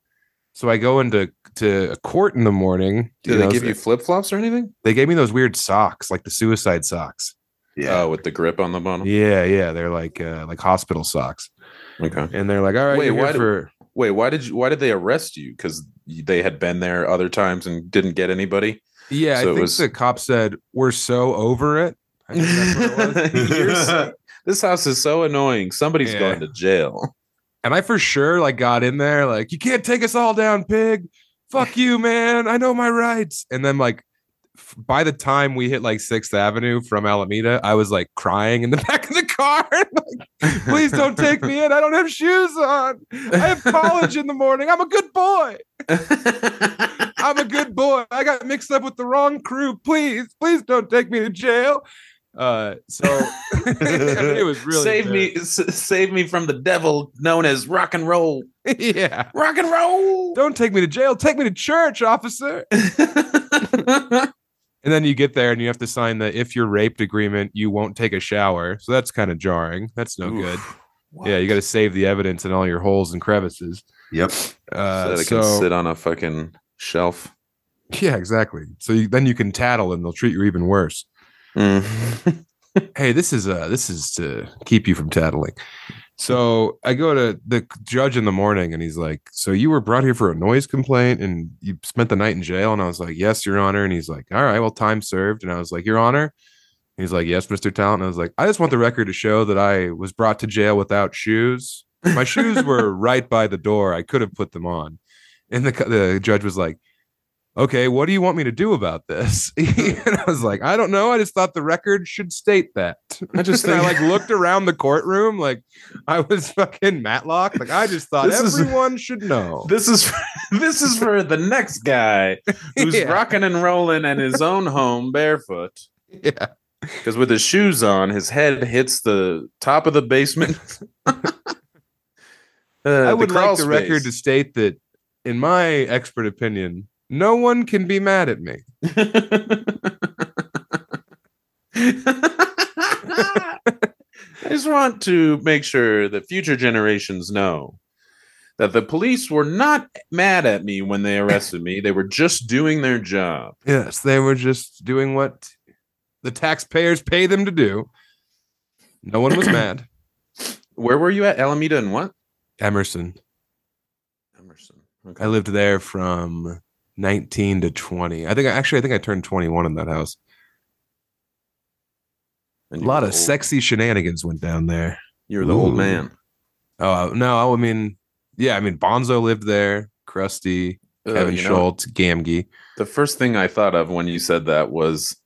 so I go into to a court in the morning. Do they know, give you flip flops or anything? they gave me those weird socks, like the suicide socks. yeah. Oh, with the grip on the bottom. Yeah, yeah, they're like uh, like hospital socks, Okay. and they're like, all right, Wait, why do- for Wait, why did you why did they arrest you? Because they had been there other times and didn't get anybody. yeah. so I it think was- the cop said we're so over it. I think that's what it was. <laughs> So- <laughs> this house is so annoying. Somebody's Yeah. going to jail. And I for sure like got in there like you can't take us all down, pig. Fuck you, man. I know my rights. And then like by the time we hit like Sixth Avenue from Alameda, I was like crying in the <laughs> back of the car. <laughs> like, please don't take me in. I don't have shoes on. I have college in the morning. I'm a good boy. <laughs> I'm a good boy. I got mixed up with the wrong crew. Please, please don't take me to jail. Uh, so <laughs> it was really save bad. me, s- save me from the devil known as rock and roll. <laughs> yeah. Rock and roll. Don't take me to jail. Take me to church, officer. <laughs> And then you get there and you have to sign the if you're raped agreement, you won't take a shower. So that's kind of jarring. That's no good. Yeah, you got to save the evidence in all your holes and crevices. Yep. Uh, so they so can sit on a fucking shelf. yeah, exactly. So you, then you can tattle and they'll treat you even worse. Mm. <laughs> hey this is uh this is to keep you from tattling. So i go to the judge in the morning and he's like so you were brought here for a noise complaint and you spent the night in jail? And i was like yes your honor. And he's like all right well time served. And i was like your honor? And he's like yes mr Tallent. And i was like i just want the record to show that i was brought to jail without shoes. My shoes <laughs> were right by the door. I could have put them on. And the, the judge was like okay, what do you want me to do about this? <laughs> and I was like, I don't know. I just thought the record should state that. I just <laughs> And I like looked around the courtroom like I was <laughs> fucking Matlock. Like I just thought This is- everyone should know. this is this is for the next guy who's Yeah. rocking and rolling in his own home barefoot. yeah. Because with his shoes on, his head hits the top of the basement. Uh, I would like the record to state that, in my expert opinion, no one can be mad at me. I just want to make sure that future generations know that the police were not mad at me when they arrested me. They were just doing their job. Yes, they were just doing what the taxpayers pay them to do. No one was mad. <clears throat> Where were you at? Alameda and what? Emerson. Emerson. Okay. I lived there from 19 to 20. I think I actually I think I turned 21 in that house. A lot of old. sexy shenanigans went down there. You're the old man. Oh no, I mean, yeah, I mean Bonzo lived there, Krusty, Ugh, Kevin know, Schultz, Gamgee. the first thing I thought of when you said that was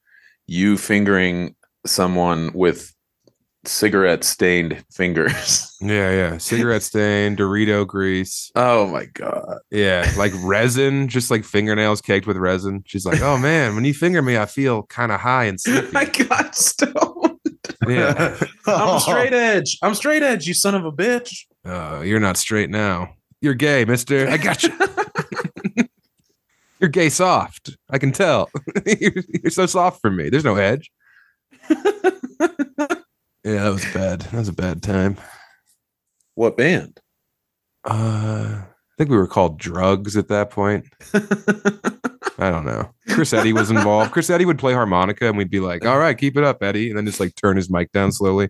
you fingering someone with cigarette stained fingers. <laughs> Yeah, yeah. Cigarette stain, Dorito grease. oh my god. Yeah, like <laughs> resin, just like fingernails caked with resin. She's like, "Oh man, when you finger me, I feel kind of high and <laughs> sleepy." I got stoned. Yeah. I'm straight edge. I'm straight edge, you son of a bitch. Uh, you're not straight now. You're gay, mister. I got you. you're gay soft. I can tell. you're, you're so soft for me. There's no edge. Yeah, that was bad. That was a bad time. What band? Uh, I think we were called drugs at that point. <laughs> I don't know. Chris Eddie was involved. Chris Eddie would play harmonica, and we'd be like, "All right, keep it up, Eddie," and then just like turn his mic down slowly.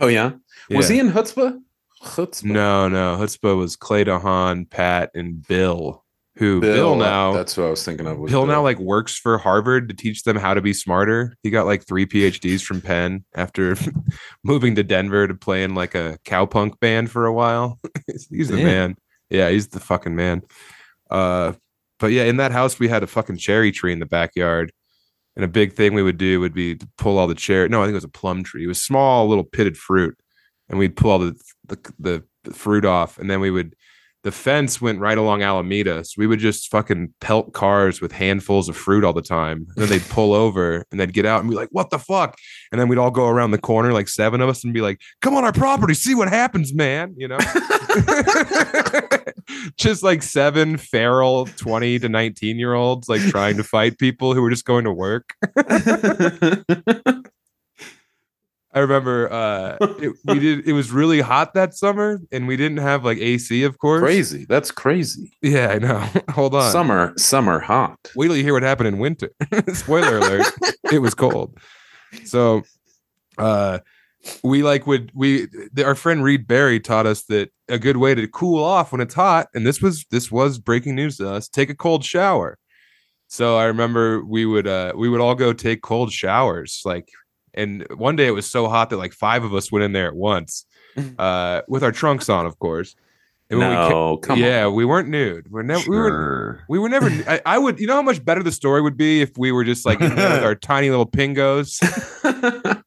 Oh yeah. Was he in Chutzpah? Chutzpah. No, no. Chutzpah was Clay DeHaan, Pat, and Bill. Who Bill, uh, now? That's what I was thinking of. was Bill now like works for Harvard to teach them how to be smarter. He got like three PhDs from Penn after <laughs> moving to Denver to play in like a cowpunk band for a while. <laughs> he's the Damn. man. Yeah, he's the fucking man. Uh, but yeah, in that house we had a fucking cherry tree in the backyard, and a big thing we would do would be to pull all the cherry. No, I think it was a plum tree. It was small, little pitted fruit, and we'd pull all the, the, the fruit off, and then we would. The fence went right along Alameda, so we would just fucking pelt cars with handfuls of fruit all the time. And then they'd pull over and they'd get out and be like, "What the fuck?" And then we'd all go around the corner, like seven of us, and be like, "Come on our property, see what happens, man." You know, <laughs> <laughs> just like seven feral twenty to nineteen year olds, like trying to fight people who were just going to work. <laughs> I remember uh, <laughs> it, we did. It was really hot that summer, and we didn't have like AC, of course. crazy. That's crazy. Yeah, I know. <laughs> Hold on. Summer, summer hot. Wait till you hear what happened in winter. <laughs> Spoiler alert. it was cold. So uh we like would we the, our friend Reed Barry taught us that a good way to cool off when it's hot, and this was this was breaking news to us, take a cold shower. So I remember we would uh we would all go take cold showers like and one day it was so hot that like five of us went in there at once <laughs> uh with our trunks on of course And when we ca- no, come yeah we weren't nude we're never we were Sure. we were never. I, I would. You know how much better the story would be if we were just like in there with our <laughs> tiny little pingos. <laughs>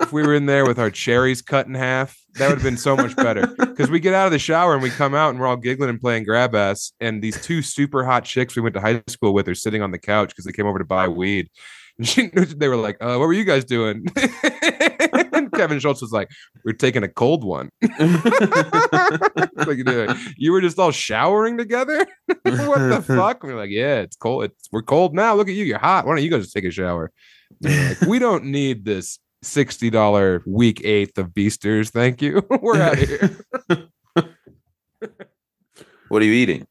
If we were in there with our cherries cut in half, that would have been so much better. Because we get out of the shower and we come out and we're all giggling and playing grab ass. And these two super hot chicks we went to high school with are sitting on the couch because they came over to buy weed. And <laughs> she, they were like, uh, "What were you guys doing?" and <laughs> Kevin Schultz was like, "We're taking a cold one." <laughs> like, you were just all showering together. what the fuck? We're like, yeah, it's cold. It's we're cold now. Look at you, you're hot. Why don't you go just take a shower? Like, we don't need this sixty dollar week eighth of Beasters. Thank you. we're out of here. what are you eating?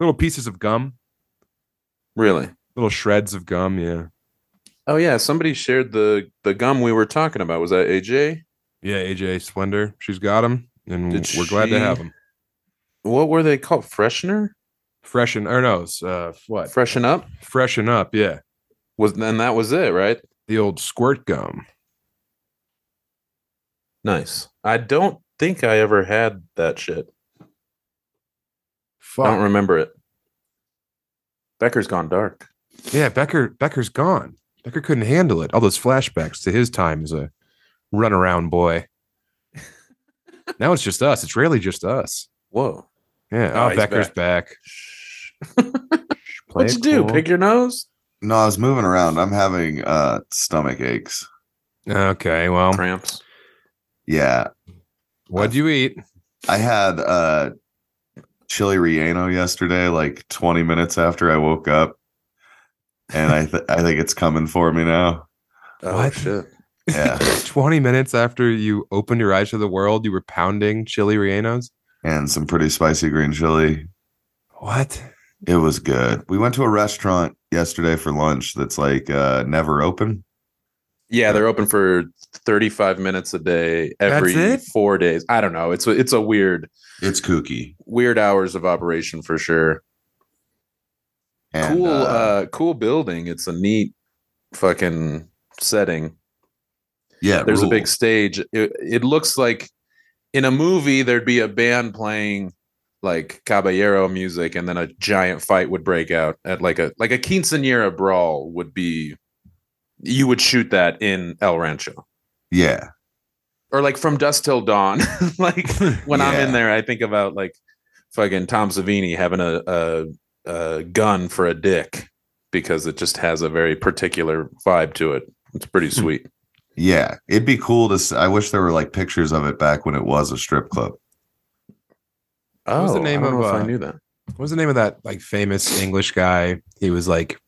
Little pieces of gum, Really? little shreds of gum. Yeah, Oh yeah, somebody shared the the gum we were talking about. Was that AJ? yeah. AJ Splendor, she's got them, and Did we're glad to have them. What were they called? Freshener? Freshen or no, uh, what? Freshen up? Freshen up. Yeah, Was and that was it, right? the old squirt gum. Nice. I don't think I ever had that shit. Fuck. I don't remember it. Becker's gone dark. Yeah, Becker Becker's gone. Becker couldn't handle it. All those flashbacks to his time as a runaround boy. <laughs> now it's just us. It's really just us. Whoa. Yeah. Oh, Oh, Becker's back. back. <laughs> What'd you it do? cool. Pick your nose? No, I was moving around. I'm having uh stomach aches. Okay, well, Cramps. Yeah. what'd you eat? I had uh chili relleno yesterday, like 20 minutes after I woke up. And I th- I think it's coming for me now. Oh What? shit. Yeah. <laughs> 20 minutes after you opened your eyes to the world, you were pounding chili rellenos? and some pretty spicy green chili. What? It was good. We went to a restaurant yesterday for lunch that's like uh never open. Yeah, they're open for 35 minutes a day every four days. I don't know. It's it's a weird It's kooky. weird hours of operation for sure. And, cool, uh, uh, cool building. It's a neat fucking setting. yeah, There's a big stage. It, it looks like in a movie there'd be a band playing like caballero music, and then a giant fight would break out at like a like a quinceanera brawl would be. You would shoot that in El Rancho, Yeah. or like from dusk till dawn. <laughs> like <laughs> when I'm in there, I think about like fucking Tom Savini having a, a a gun for a dick because it just has a very particular vibe to it. It's pretty Hmm. sweet. Yeah. It'd be cool to I wish there were like pictures of it back when it was a strip club. Oh, was the name I don't of, know if uh, I knew that. What was the name of that like famous English guy? He was like,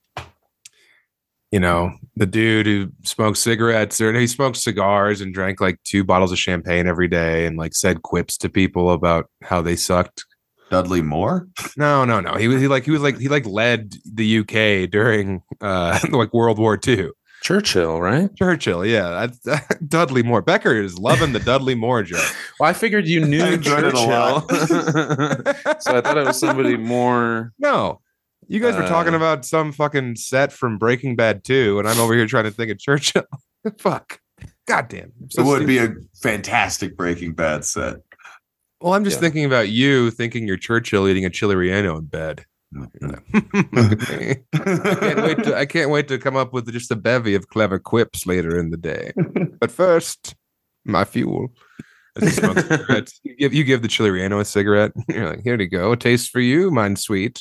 you know, the dude who smoked cigarettes or he smoked cigars and drank like two bottles of champagne every day and like said quips to people about how they sucked. Dudley Moore? No, no, no. He was he like he was like he like led the UK during uh <laughs> like World War II. Churchill, right? Churchill, yeah, that's <laughs> Dudley Moore. Becker is loving the Dudley Moore joke. Well, I figured you <laughs> knew enjoyed it a Churchill, so I thought it was somebody more. No, you guys were talking Uh, about some fucking set from Breaking Bad 2, and I'm over here trying to think of Churchill. Fuck. goddamn! so it would stupid. be a fantastic Breaking Bad set. Well, I'm just Yeah. thinking about you thinking you're Churchill eating a chili relleno in bed. <laughs> I can't wait to I can't wait to come up with just a bevy of clever quips later in the day. <laughs> But first, my fuel. As he smokes <laughs> cigarettes. You give you give the chili relleno a cigarette. You're like, here you go. A taste for you, mine sweet.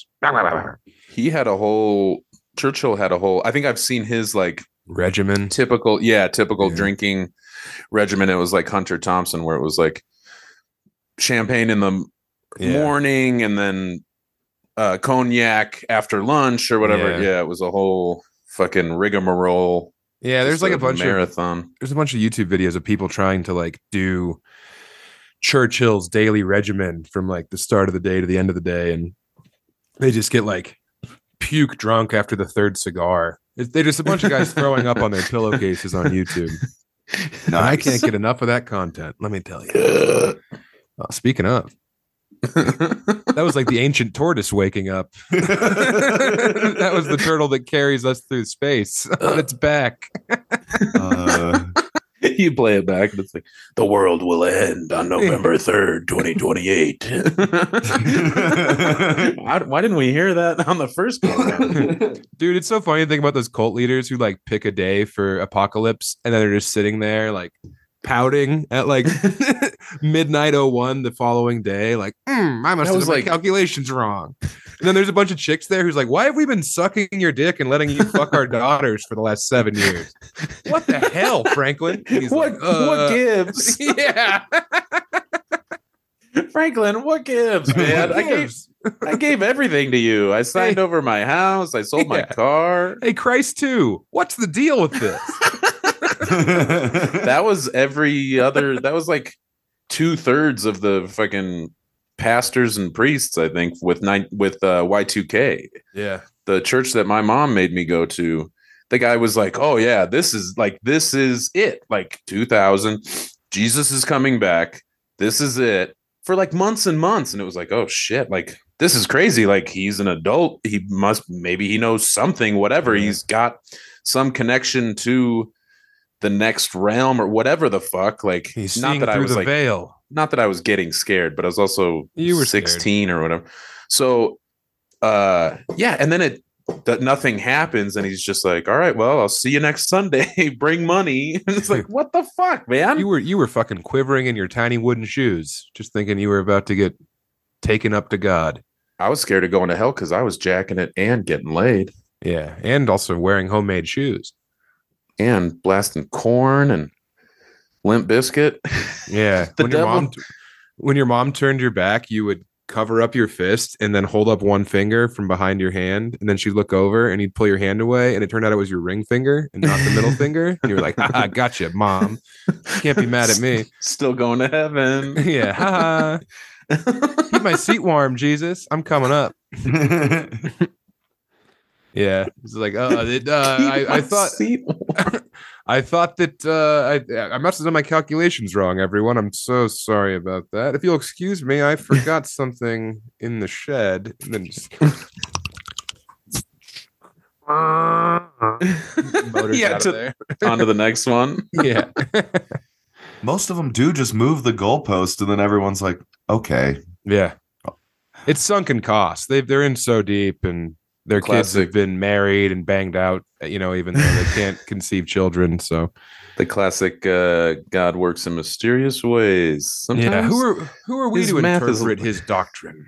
He had a whole. Churchill had a whole. I think I've seen his like Regimen. typical, yeah, typical Yeah. drinking regimen. It was like Hunter Thompson, where it was like champagne in the Yeah. morning and then uh, cognac after lunch or whatever. Yeah. Yeah. it was a whole fucking rigmarole. Yeah, there's like a bunch of marathon. there's a bunch of YouTube videos of people trying to like do Churchill's daily regimen from like the start of the day to the end of the day, and they just get like puke drunk after the third cigar. It's, they're just a bunch of guys throwing up on their <laughs> pillowcases on YouTube. And I can't get enough of that content. Let me tell you. <laughs> Uh, speaking of, that was like the ancient tortoise waking up. <laughs> that was the turtle that carries us through space <laughs> on its back. Uh, you play it back and it's like the world will end on November 3rd, 2028. <laughs> why, why didn't we hear that on the first one? Dude, it's so funny to think about those cult leaders who like pick a day for apocalypse and then they're just sitting there like pouting at like <laughs> midnight 01 the following day. Like, "Hmm, I must That have was like- calculations wrong. And then there's a bunch of chicks there who's like, Why have we been sucking your dick and letting you fuck our daughters for the last seven years? <laughs> What the hell, Franklin? <laughs> He's what, like, "Uh, what gives? yeah. Franklin, what gives, man? I gave I gave everything to you. I signed Hey. over my house. I sold my car. Hey, Christ, too. What's the deal with this? That was every other. That was like two thirds of the fucking pastors and priests. I think with nine with uh, Y two K. yeah. the church that my mom made me go to, the guy was like, "Oh yeah, this is like this is it. Like 2000, Jesus is coming back. This is it." For like months and months and it was like, "Oh shit, like this is crazy. Like he's an adult. He must maybe he knows something, whatever. Yeah. He's got some connection to the next realm or whatever the fuck. Like He's not that I was like veil. not that I was getting scared, but I was also You were scared. 16 or whatever. So uh yeah, and then it that nothing happens and he's just like, "All right, well, I'll see you next Sunday. <laughs> Bring money." <laughs> And it's like, "What the fuck, man?" You were you were fucking quivering in your tiny wooden shoes, just thinking you were about to get taken up to God. I was scared of going to hell cuz I was jacking it and getting laid. Yeah, and also wearing homemade shoes. And blasting Korn and Limp Bizkit. Yeah, <laughs> when your mom when your mom turned your back, you would cover up your fist and then hold up one finger from behind your hand, and then she'd look over and you'd pull your hand away, and it turned out it was your ring finger and not the middle <laughs> finger, and you were like, "Haha, gotcha, mom. Can't be mad at me." <laughs> Still going to heaven. yeah, haha. Keep my seat warm, Jesus. I'm coming up. Yeah, it's like, uh, it, uh <laughs> I, I thought. <laughs> I thought that uh, I I must have done my calculations wrong. Everyone, I'm so sorry about that. If you'll excuse me, I forgot <laughs> something in the shed. And then just Yeah, to- of on to the next one. Yeah, Most of them do just move the goalpost, and then everyone's like, "Okay, yeah. It's sunken costs. They they're in so deep, and their kids have been married and banged out. You know, even though they can't <laughs> conceive children. So The classic uh, God works in mysterious ways. Sometimes. yeah, who are who are we to math is- interpret his <laughs> doctrine?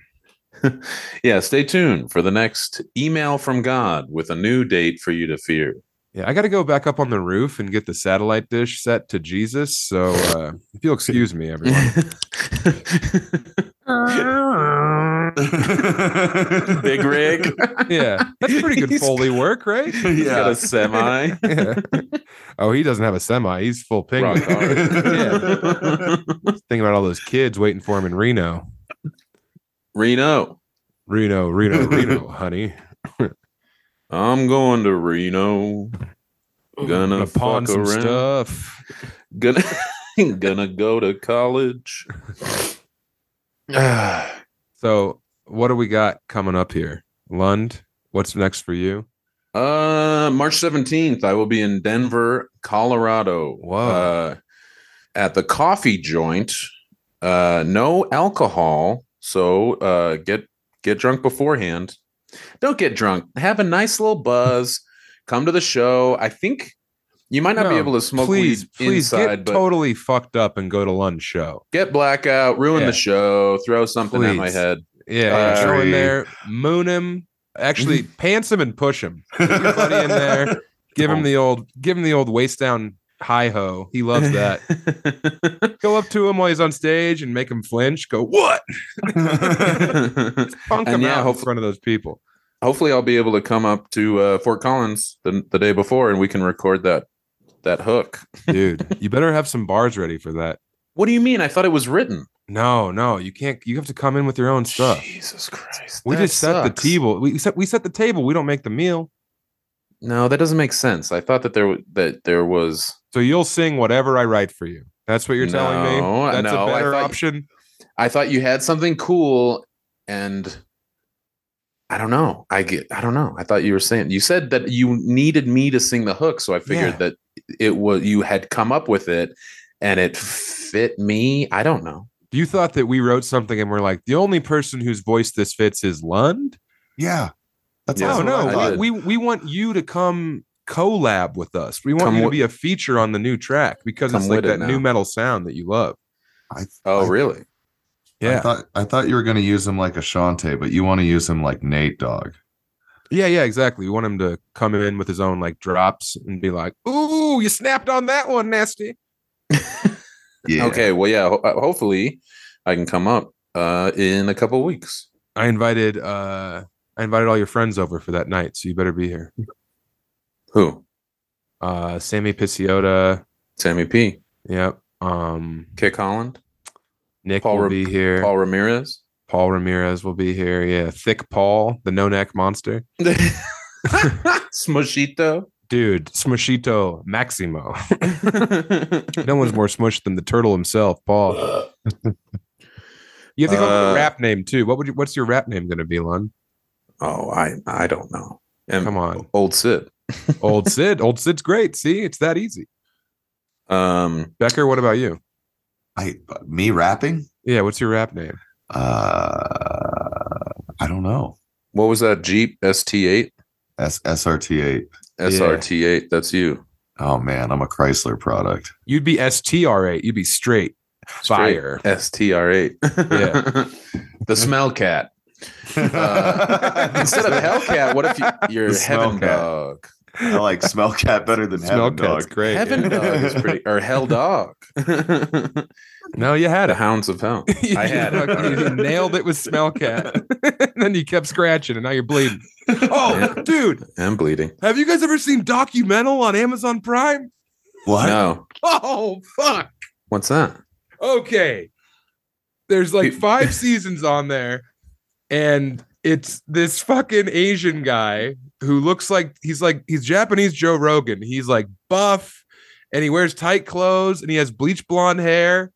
yeah, stay tuned for the next email from God with a new date for you to fear. Yeah, I got to go back up on the roof and get the satellite dish set to Jesus. So, uh, if you'll excuse me, everyone. <laughs> Big rig. Yeah, that's pretty good He's- Foley work, right? <laughs> He's got yeah." a semi. <laughs> Yeah. Oh, he doesn't have a semi. He's full ping. Rock hard. <laughs> Thinking about all those kids waiting for him in Reno. Reno. Reno, Reno, Reno, honey. I'm going to Reno. Gonna Gonna pawn fuck some around. stuff. Gonna gonna go to college. <sighs> So, what do we got coming up here? Lund, what's next for you? Uh, March 17th, I will be in Denver, Colorado. Whoa. Uh, at the coffee joint. Uh, no alcohol. So uh, get get drunk beforehand. Don't get drunk. Have a nice little buzz. Come to the show. I think you might not be able to smoke please, weed please inside, get totally fucked up and go to lunch show. get blackout, ruin Yeah. the show, throw something at my head. Yeah, Uh, go in there, moon him. Actually, <laughs> pants him and push him. Put your buddy in there. Give him the old, give him the old waist down hi ho. He loves that. <laughs> go up to him while he's on stage and make him flinch. Go what? <laughs> Punk And him yeah, out in front of those people. Hopefully, I'll be able to come up to uh, Fort Collins the, the day before, and we can record that that hook. Dude, you better have some bars ready for that. What do you mean? I thought it was written. No, no, you can't. You have to come in with your own stuff. Jesus Christ! We just set the table. We set we set the table. We don't make the meal. No, that doesn't make sense. I thought that there w- that there was. So you'll sing whatever I write for you. That's what you're telling me. That's no, a I better thought- option. I thought you had something cool, and I don't know. I get. I don't know. I thought you were saying you said that you needed me to sing the hook, so I figured Yeah. that it was you had come up with it, and it fit me. I don't know. You thought that we wrote something and we're like, the only person whose voice this fits is Lund? yeah." That's Yeah, also no, I I we, we we want you to come collab with us. We want Come you to wi- be a feature on the new track because Come it's like with it that nu metal sound that you love. I, Oh, I- really? Yeah. I thought I thought you were going to use him like Ashanti, but you want to use him like Nate Dogg. Yeah, yeah, exactly. We want him to come in with his own like drops and be like, "Ooh, you snapped on that one, nasty." <laughs> Yeah. Okay. Well, yeah. Ho- uh, hopefully, I can come up uh, in a couple weeks. I invited uh I invited all your friends over for that night, so you better be here. Who? Uh Sammy Picciota, Sammy P. yep. Um Kick Holland. Nick Paul will Ra- be here. Paul Ramirez. Paul Ramirez will be here. Yeah, Thick Paul, the no neck monster. <laughs> Smushito. Dude, Smushito Maximo. <laughs> no one's more smushed than the turtle himself, Paul. You have to come up with Uh, a rap name too. What would you, what's your rap name going to be, Lon? oh, I I don't know. And Come on. old Sid. Old <laughs> Sid. Old Sid's great. See, it's that easy. Um, Becker, what about you? I me rapping? Yeah, what's your rap name? Uh, I don't know. what was that Jeep ST8? S SRT8. SRT8. That's you. Oh man, I'm a Chrysler product. You'd be STR8. You'd be straight. Straight Fire. STR8. Yeah. <laughs> the smell cat. <laughs> Uh, instead of Hellcat, what if you, you're The smell Heaven cat. Dog? I like smell cat better than Smell heaven cat's dog. great. Heaven Dog is pretty, or Hell Dog. <laughs> No, you had it. Hounds of Hell. <laughs> I had it. You nailed it with smell cat. and <laughs> then you kept scratching, and now you're bleeding. Oh, dude, I'm bleeding. have you guys ever seen Documental on Amazon Prime? What? No, Oh, fuck. what's that? Okay. There's like five seasons on there, and it's this fucking Asian guy who looks like he's like he's Japanese Joe Rogan. He's like buff and he wears tight clothes and he has bleach blonde hair.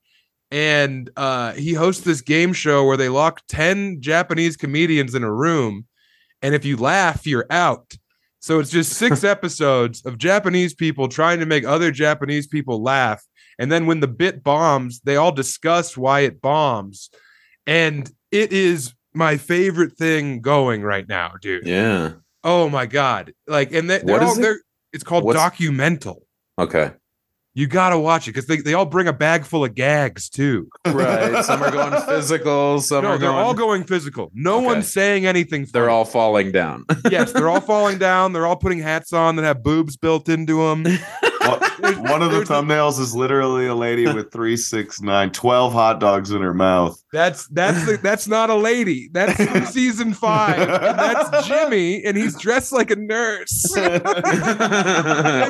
And uh, he hosts this game show where they lock 10 Japanese comedians in a room. And if you laugh, you're out. So it's just six <laughs> episodes of Japanese people trying to make other Japanese people laugh. And then when the bit bombs, they all discuss why it bombs. And it is my favorite thing going right now, dude. Yeah. Oh my god! Like, and they, they're What is all it? they're it's called What's- documental. Okay. You gotta watch it because they, they all bring a bag full of gags too. Right. Some are going <laughs> physical. Some no, are they're going. all going physical. No Okay. one's saying anything. they're funny. all falling down. yes, they're all <laughs> falling down. They're all putting hats on that have boobs built into them. <laughs> <laughs> One- of the thumbnails is literally a lady with three, six, nine, 12 hot dogs in her mouth. That's that's the, that's not a lady. That's from <laughs> season five. And that's <laughs> Jimmy, and he's dressed like a nurse. and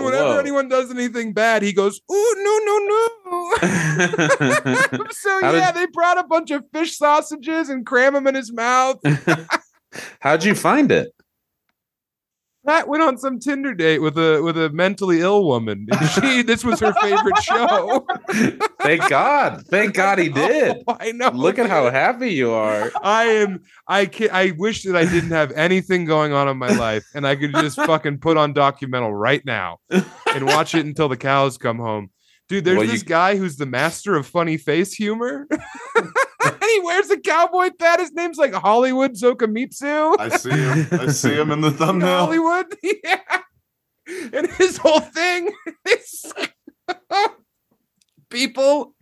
whenever Whoa. anyone does anything bad, he goes, "Ooh, no, no, no." so How did- yeah, they brought a bunch of fish sausages and cram them in his mouth. How'd you find it? Pat went on some Tinder date with a with a mentally ill woman. <laughs> She this was her favorite show. <laughs> Thank God. Thank God he did. Oh, <laughs> I know. Look at how happy you are. I am. I can I wish that I didn't have anything going on in my life, and I could just fucking put on documental right now and watch it until the cows come home. Dude, there's Well, this you- guy who's the master of funny face humor. And <laughs> he wears a cowboy hat. His name's like Hollywood Zokamitsu. I see him. I see him in the <laughs> thumbnail. Hollywood. <laughs> Yeah. And his whole thing is people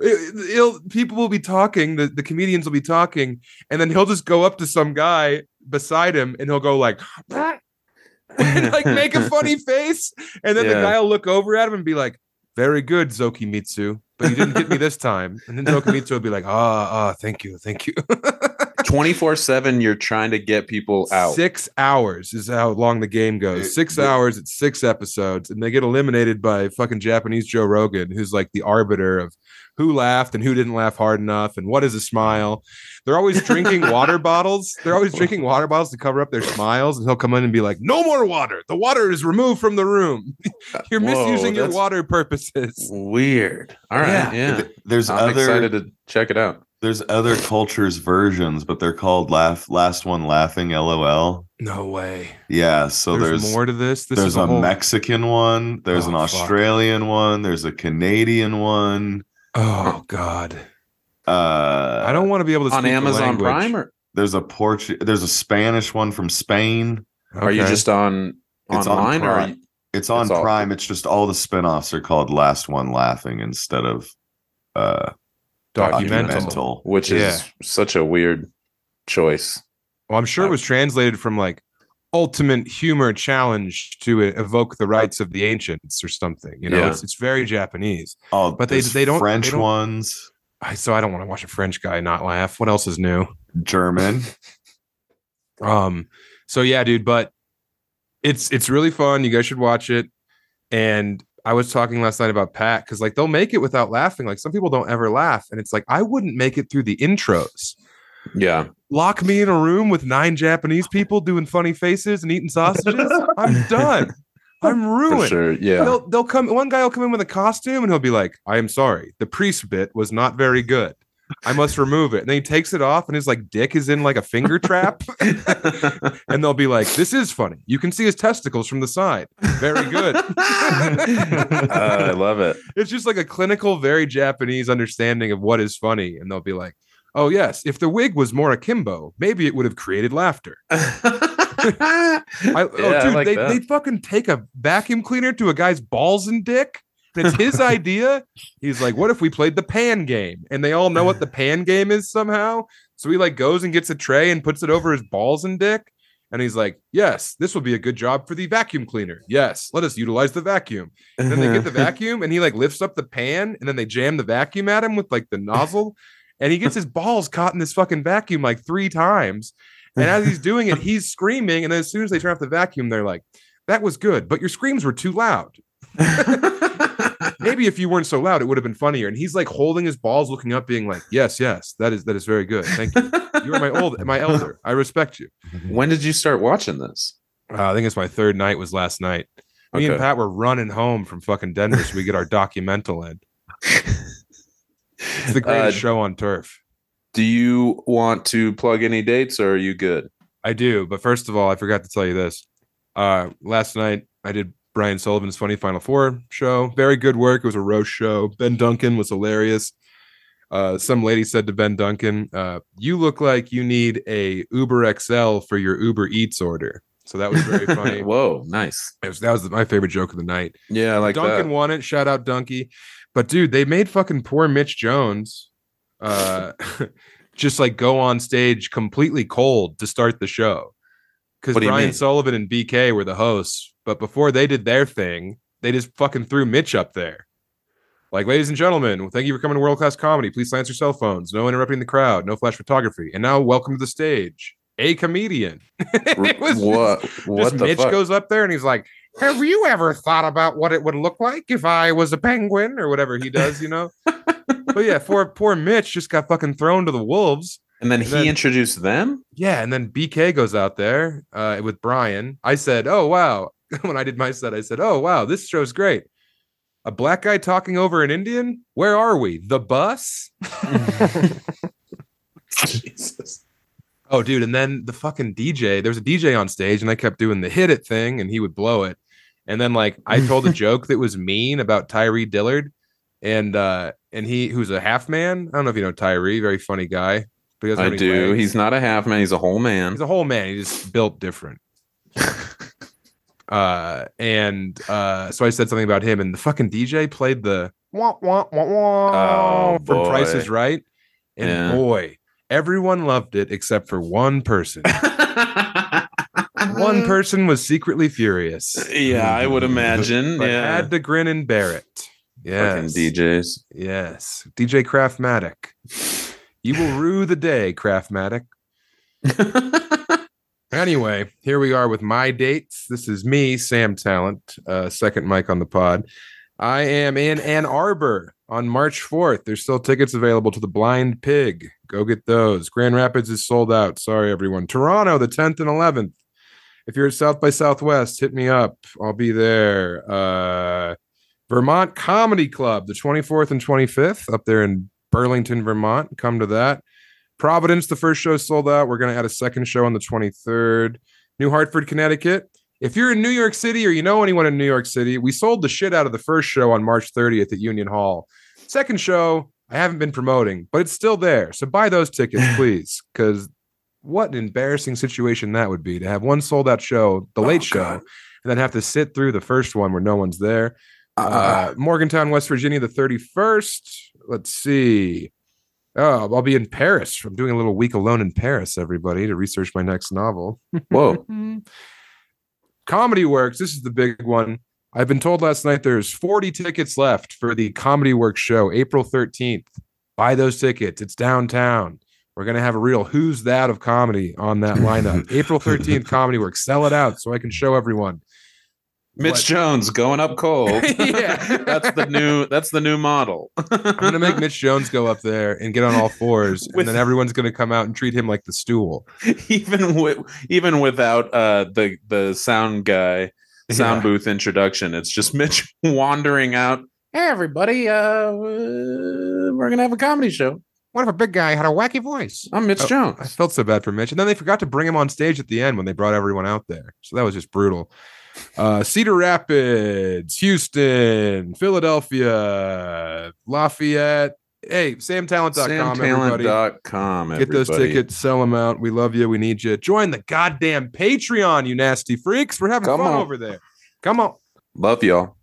it- people will be talking, the, the comedians will be talking, and then he'll just go up to some guy beside him and he'll go like and like make a funny face. And then the guy will look over at him and be like, Very good, Zokimitsu. But you didn't hit me this <laughs> time. And then Zokimitsu will be like, Ah, ah, thank you, thank you. <laughs> 24 7, you're trying to get people out. Six hours is how long the game goes. Six it- hours, it's six episodes, and they get eliminated by fucking Japanese Joe Rogan, who's like the arbiter of who laughed and who didn't laugh hard enough and what is a smile. They're always drinking <laughs> water bottles. They're always drinking water bottles to cover up their smiles, and he'll come in and be like, "No more water. The water is removed from the room. Uh, <laughs> You're Whoa, misusing your water purposes." Weird. All right. Yeah. Th- There's I'm other excited to check it out. there's other cultures versions, but they're called laugh last one laughing LOL. No way. Yeah, so there's, there's more to this. This there's is a, a, whole. Mexican one, there's oh, an Oh, fuck. Australian one, there's a Canadian one. Oh God. Uh I don't want to be able to On speak the Amazon language. Prime, or there's a Portu- there's a Spanish one from Spain. are you just on It's on online or Prime. you- It's on It's all- Prime. It's just all the spin-offs are called Last One Laughing instead of uh documental? documental. which is such a weird choice. Well, I'm sure it was translated from like ultimate humor challenge to evoke the rights of the ancients or something. You know, Yeah. it's, it's very Japanese. Oh, But they they don't- French they don't- ones, I, so I don't want to watch a French guy not laugh. What else is new? German. <laughs> Um, so yeah, dude, but it's it's really fun. You guys should watch it. And I was talking last night about Pat because like they'll make it without laughing. Like some people don't ever laugh, and it's like I wouldn't make it through the intros. Yeah. Lock me in a room with nine Japanese people doing funny faces and eating sausages. I'm <laughs> done. I'm ruined. sure. Yeah. They'll they'll come. One guy will come in with a costume and he'll be like, "I am sorry, the priest bit was not very good. I must remove it." And then he takes it off, and his like dick is in like a finger trap. <laughs> and they'll be like, "This is funny. You can see his testicles from the side. Very good." Uh, <laughs> I love it. it's just like a clinical, very Japanese understanding of what is funny, and they'll be like, "Oh yes, if the wig was more akimbo, maybe it would have created laughter." <laughs> I, oh, Yeah, I dude, like they, that. they fucking take a vacuum cleaner to a guy's balls and dick. It's his <laughs> idea. He's like, what if we played the pan game? And they all know what the <laughs> pan game is somehow. So he like goes and gets a tray and puts it over his balls and dick. And he's like, yes, this will be a good job for the vacuum cleaner. Yes, let us utilize the vacuum. And then they get the uh-huh. vacuum and he like lifts up the pan and then they jam the vacuum at him with like the nozzle. And he gets his balls caught in this fucking vacuum like three times. And as he's doing it, he's screaming. And then as soon as they turn off the vacuum, they're like, that was good, but your screams were too loud. <laughs> Maybe if you weren't so loud, it would have been funnier. And he's like holding his balls, looking up, being like, "Yes, yes, that is that is very good. Thank you. You are my old, my elder. I respect you." when did you start watching this? Uh, I think it's my third night was last night. Me and Pat were running home from fucking Denver, so we get our documental in. <laughs> It's the greatest Uh, show on turf. Do you want to plug any dates or are you good? I do, but first of all, I forgot to tell you this. Uh, last night I did Brian Sullivan's Funny Final Four show. Very good work. It was a roast show. Ben Duncan was hilarious. Uh, some lady said to Ben Duncan, uh, "You look like you need a Uber XL for your Uber Eats order." So that was very funny. <laughs> Whoa, nice. It was- that was my favorite joke of the night. Yeah, I like Duncan that. won it. Shout out Dunky. But dude, they made fucking poor Mitch Jones uh <laughs> just like go on stage completely cold to start the show. Because What do you Brian? Sullivan and BK were the hosts, but before they did their thing, they just fucking threw Mitch up there. Like, ladies and gentlemen, thank you for coming to World Class Comedy. Please silence your cell phones. No interrupting the crowd. No flash photography. And now, welcome to the stage, a comedian. <laughs> it was just- what? just What the Mitch fuck? goes up there and he's like, "Have you ever thought about what it would look like if I was a penguin or whatever he does?" You know. <laughs> but yeah, poor poor Mitch just got fucking thrown to the wolves. and then and he then- introduced them. Yeah, and then BK goes out there uh, with Brian. I said, "Oh wow!" <laughs> when I did my set, I said, "Oh wow, this show's great." A black guy talking over an Indian. Where are we? The bus. <laughs> Jesus. Oh, dude, and then the fucking DJ. There was a DJ on stage, and I kept doing the hit it thing, and he would blow it. And then like I told a <laughs> joke that was mean about Tyree Dillard, and uh and he who's a half man. I don't know if you know Tyree, very funny guy. But I do. legs. He's not a half man. He's a whole man. he's a whole man. He's just built different. <laughs> uh and uh so I said something about him, and the fucking DJ played the wah wah wah wah Oh, from Price is Right, and Yeah. boy, everyone loved it except for one person. One <laughs> person was secretly furious. Yeah, I would imagine. But yeah. had to grin and bear it. Fucking Yes. DJs. Yes. DJ Craftmatic. You will rue the day, Craftmatic. <laughs> Anyway, here we are with my dates. This is me, Sam Tallent, uh, second mic on the pod. I am in Ann Arbor on March 4th. There's still tickets available to the Blind Pig. Go get those. Grand Rapids is sold out. Sorry, everyone. Toronto, the 10th and 11th. If you're at South by Southwest, hit me up. I'll be there. Uh, Vermont Comedy Club, the 24th and 25th, up there in Burlington, Vermont. Come to that. Providence, the first show sold out. We're going to add a second show on the 23rd. New Hartford, Connecticut. If you're in New York City or you know anyone in New York City, we sold the shit out of the first show on March 30th at Union Hall. Second show, I haven't been promoting, but it's still there. So buy those tickets, <laughs> please, because what an embarrassing situation that would be to have one sold out show, the late Oh, show, God. and then have to sit through the first one where no one's there. Uh, uh, uh, uh. Morgantown, West Virginia, the 31st. Let's see. Oh, I'll be in Paris. I'm doing a little week alone in Paris, everybody, to research my next novel. <laughs> Whoa. Mm-hmm. Comedy Works. This is the big one. I've been told last night there's 40 tickets left for the Comedy Works show, April 13th. Buy those tickets. It's downtown. We're going to have a real who's that of comedy on that lineup. <laughs> April 13th, Comedy Works. Sell it out so I can show everyone. Mitch What? Jones going up cold. Yeah. <laughs> <laughs> that's the new. That's the new model. I'm going to make Mitch Jones go up there and get on all fours, With- and then everyone's going to come out and treat him like the stool. <laughs> even with even without uh the the sound guy sound Yeah. booth introduction. It's just Mitch wandering out. Hey everybody, uh we're gonna have a comedy show. What if a big guy had a wacky voice? I'm Mitch Oh, Jones. I felt so bad for Mitch. And then they forgot to bring him on stage at the end when they brought everyone out there. So that was just brutal. Uh, Cedar Rapids, Houston, Philadelphia, Lafayette. Hey, samtallent.com, everybody. SamTallent.com. Get those tickets, sell them out. We love you. We need you. Join the goddamn Patreon, you nasty freaks. We're having Come fun on. over there. Come on. Love y'all.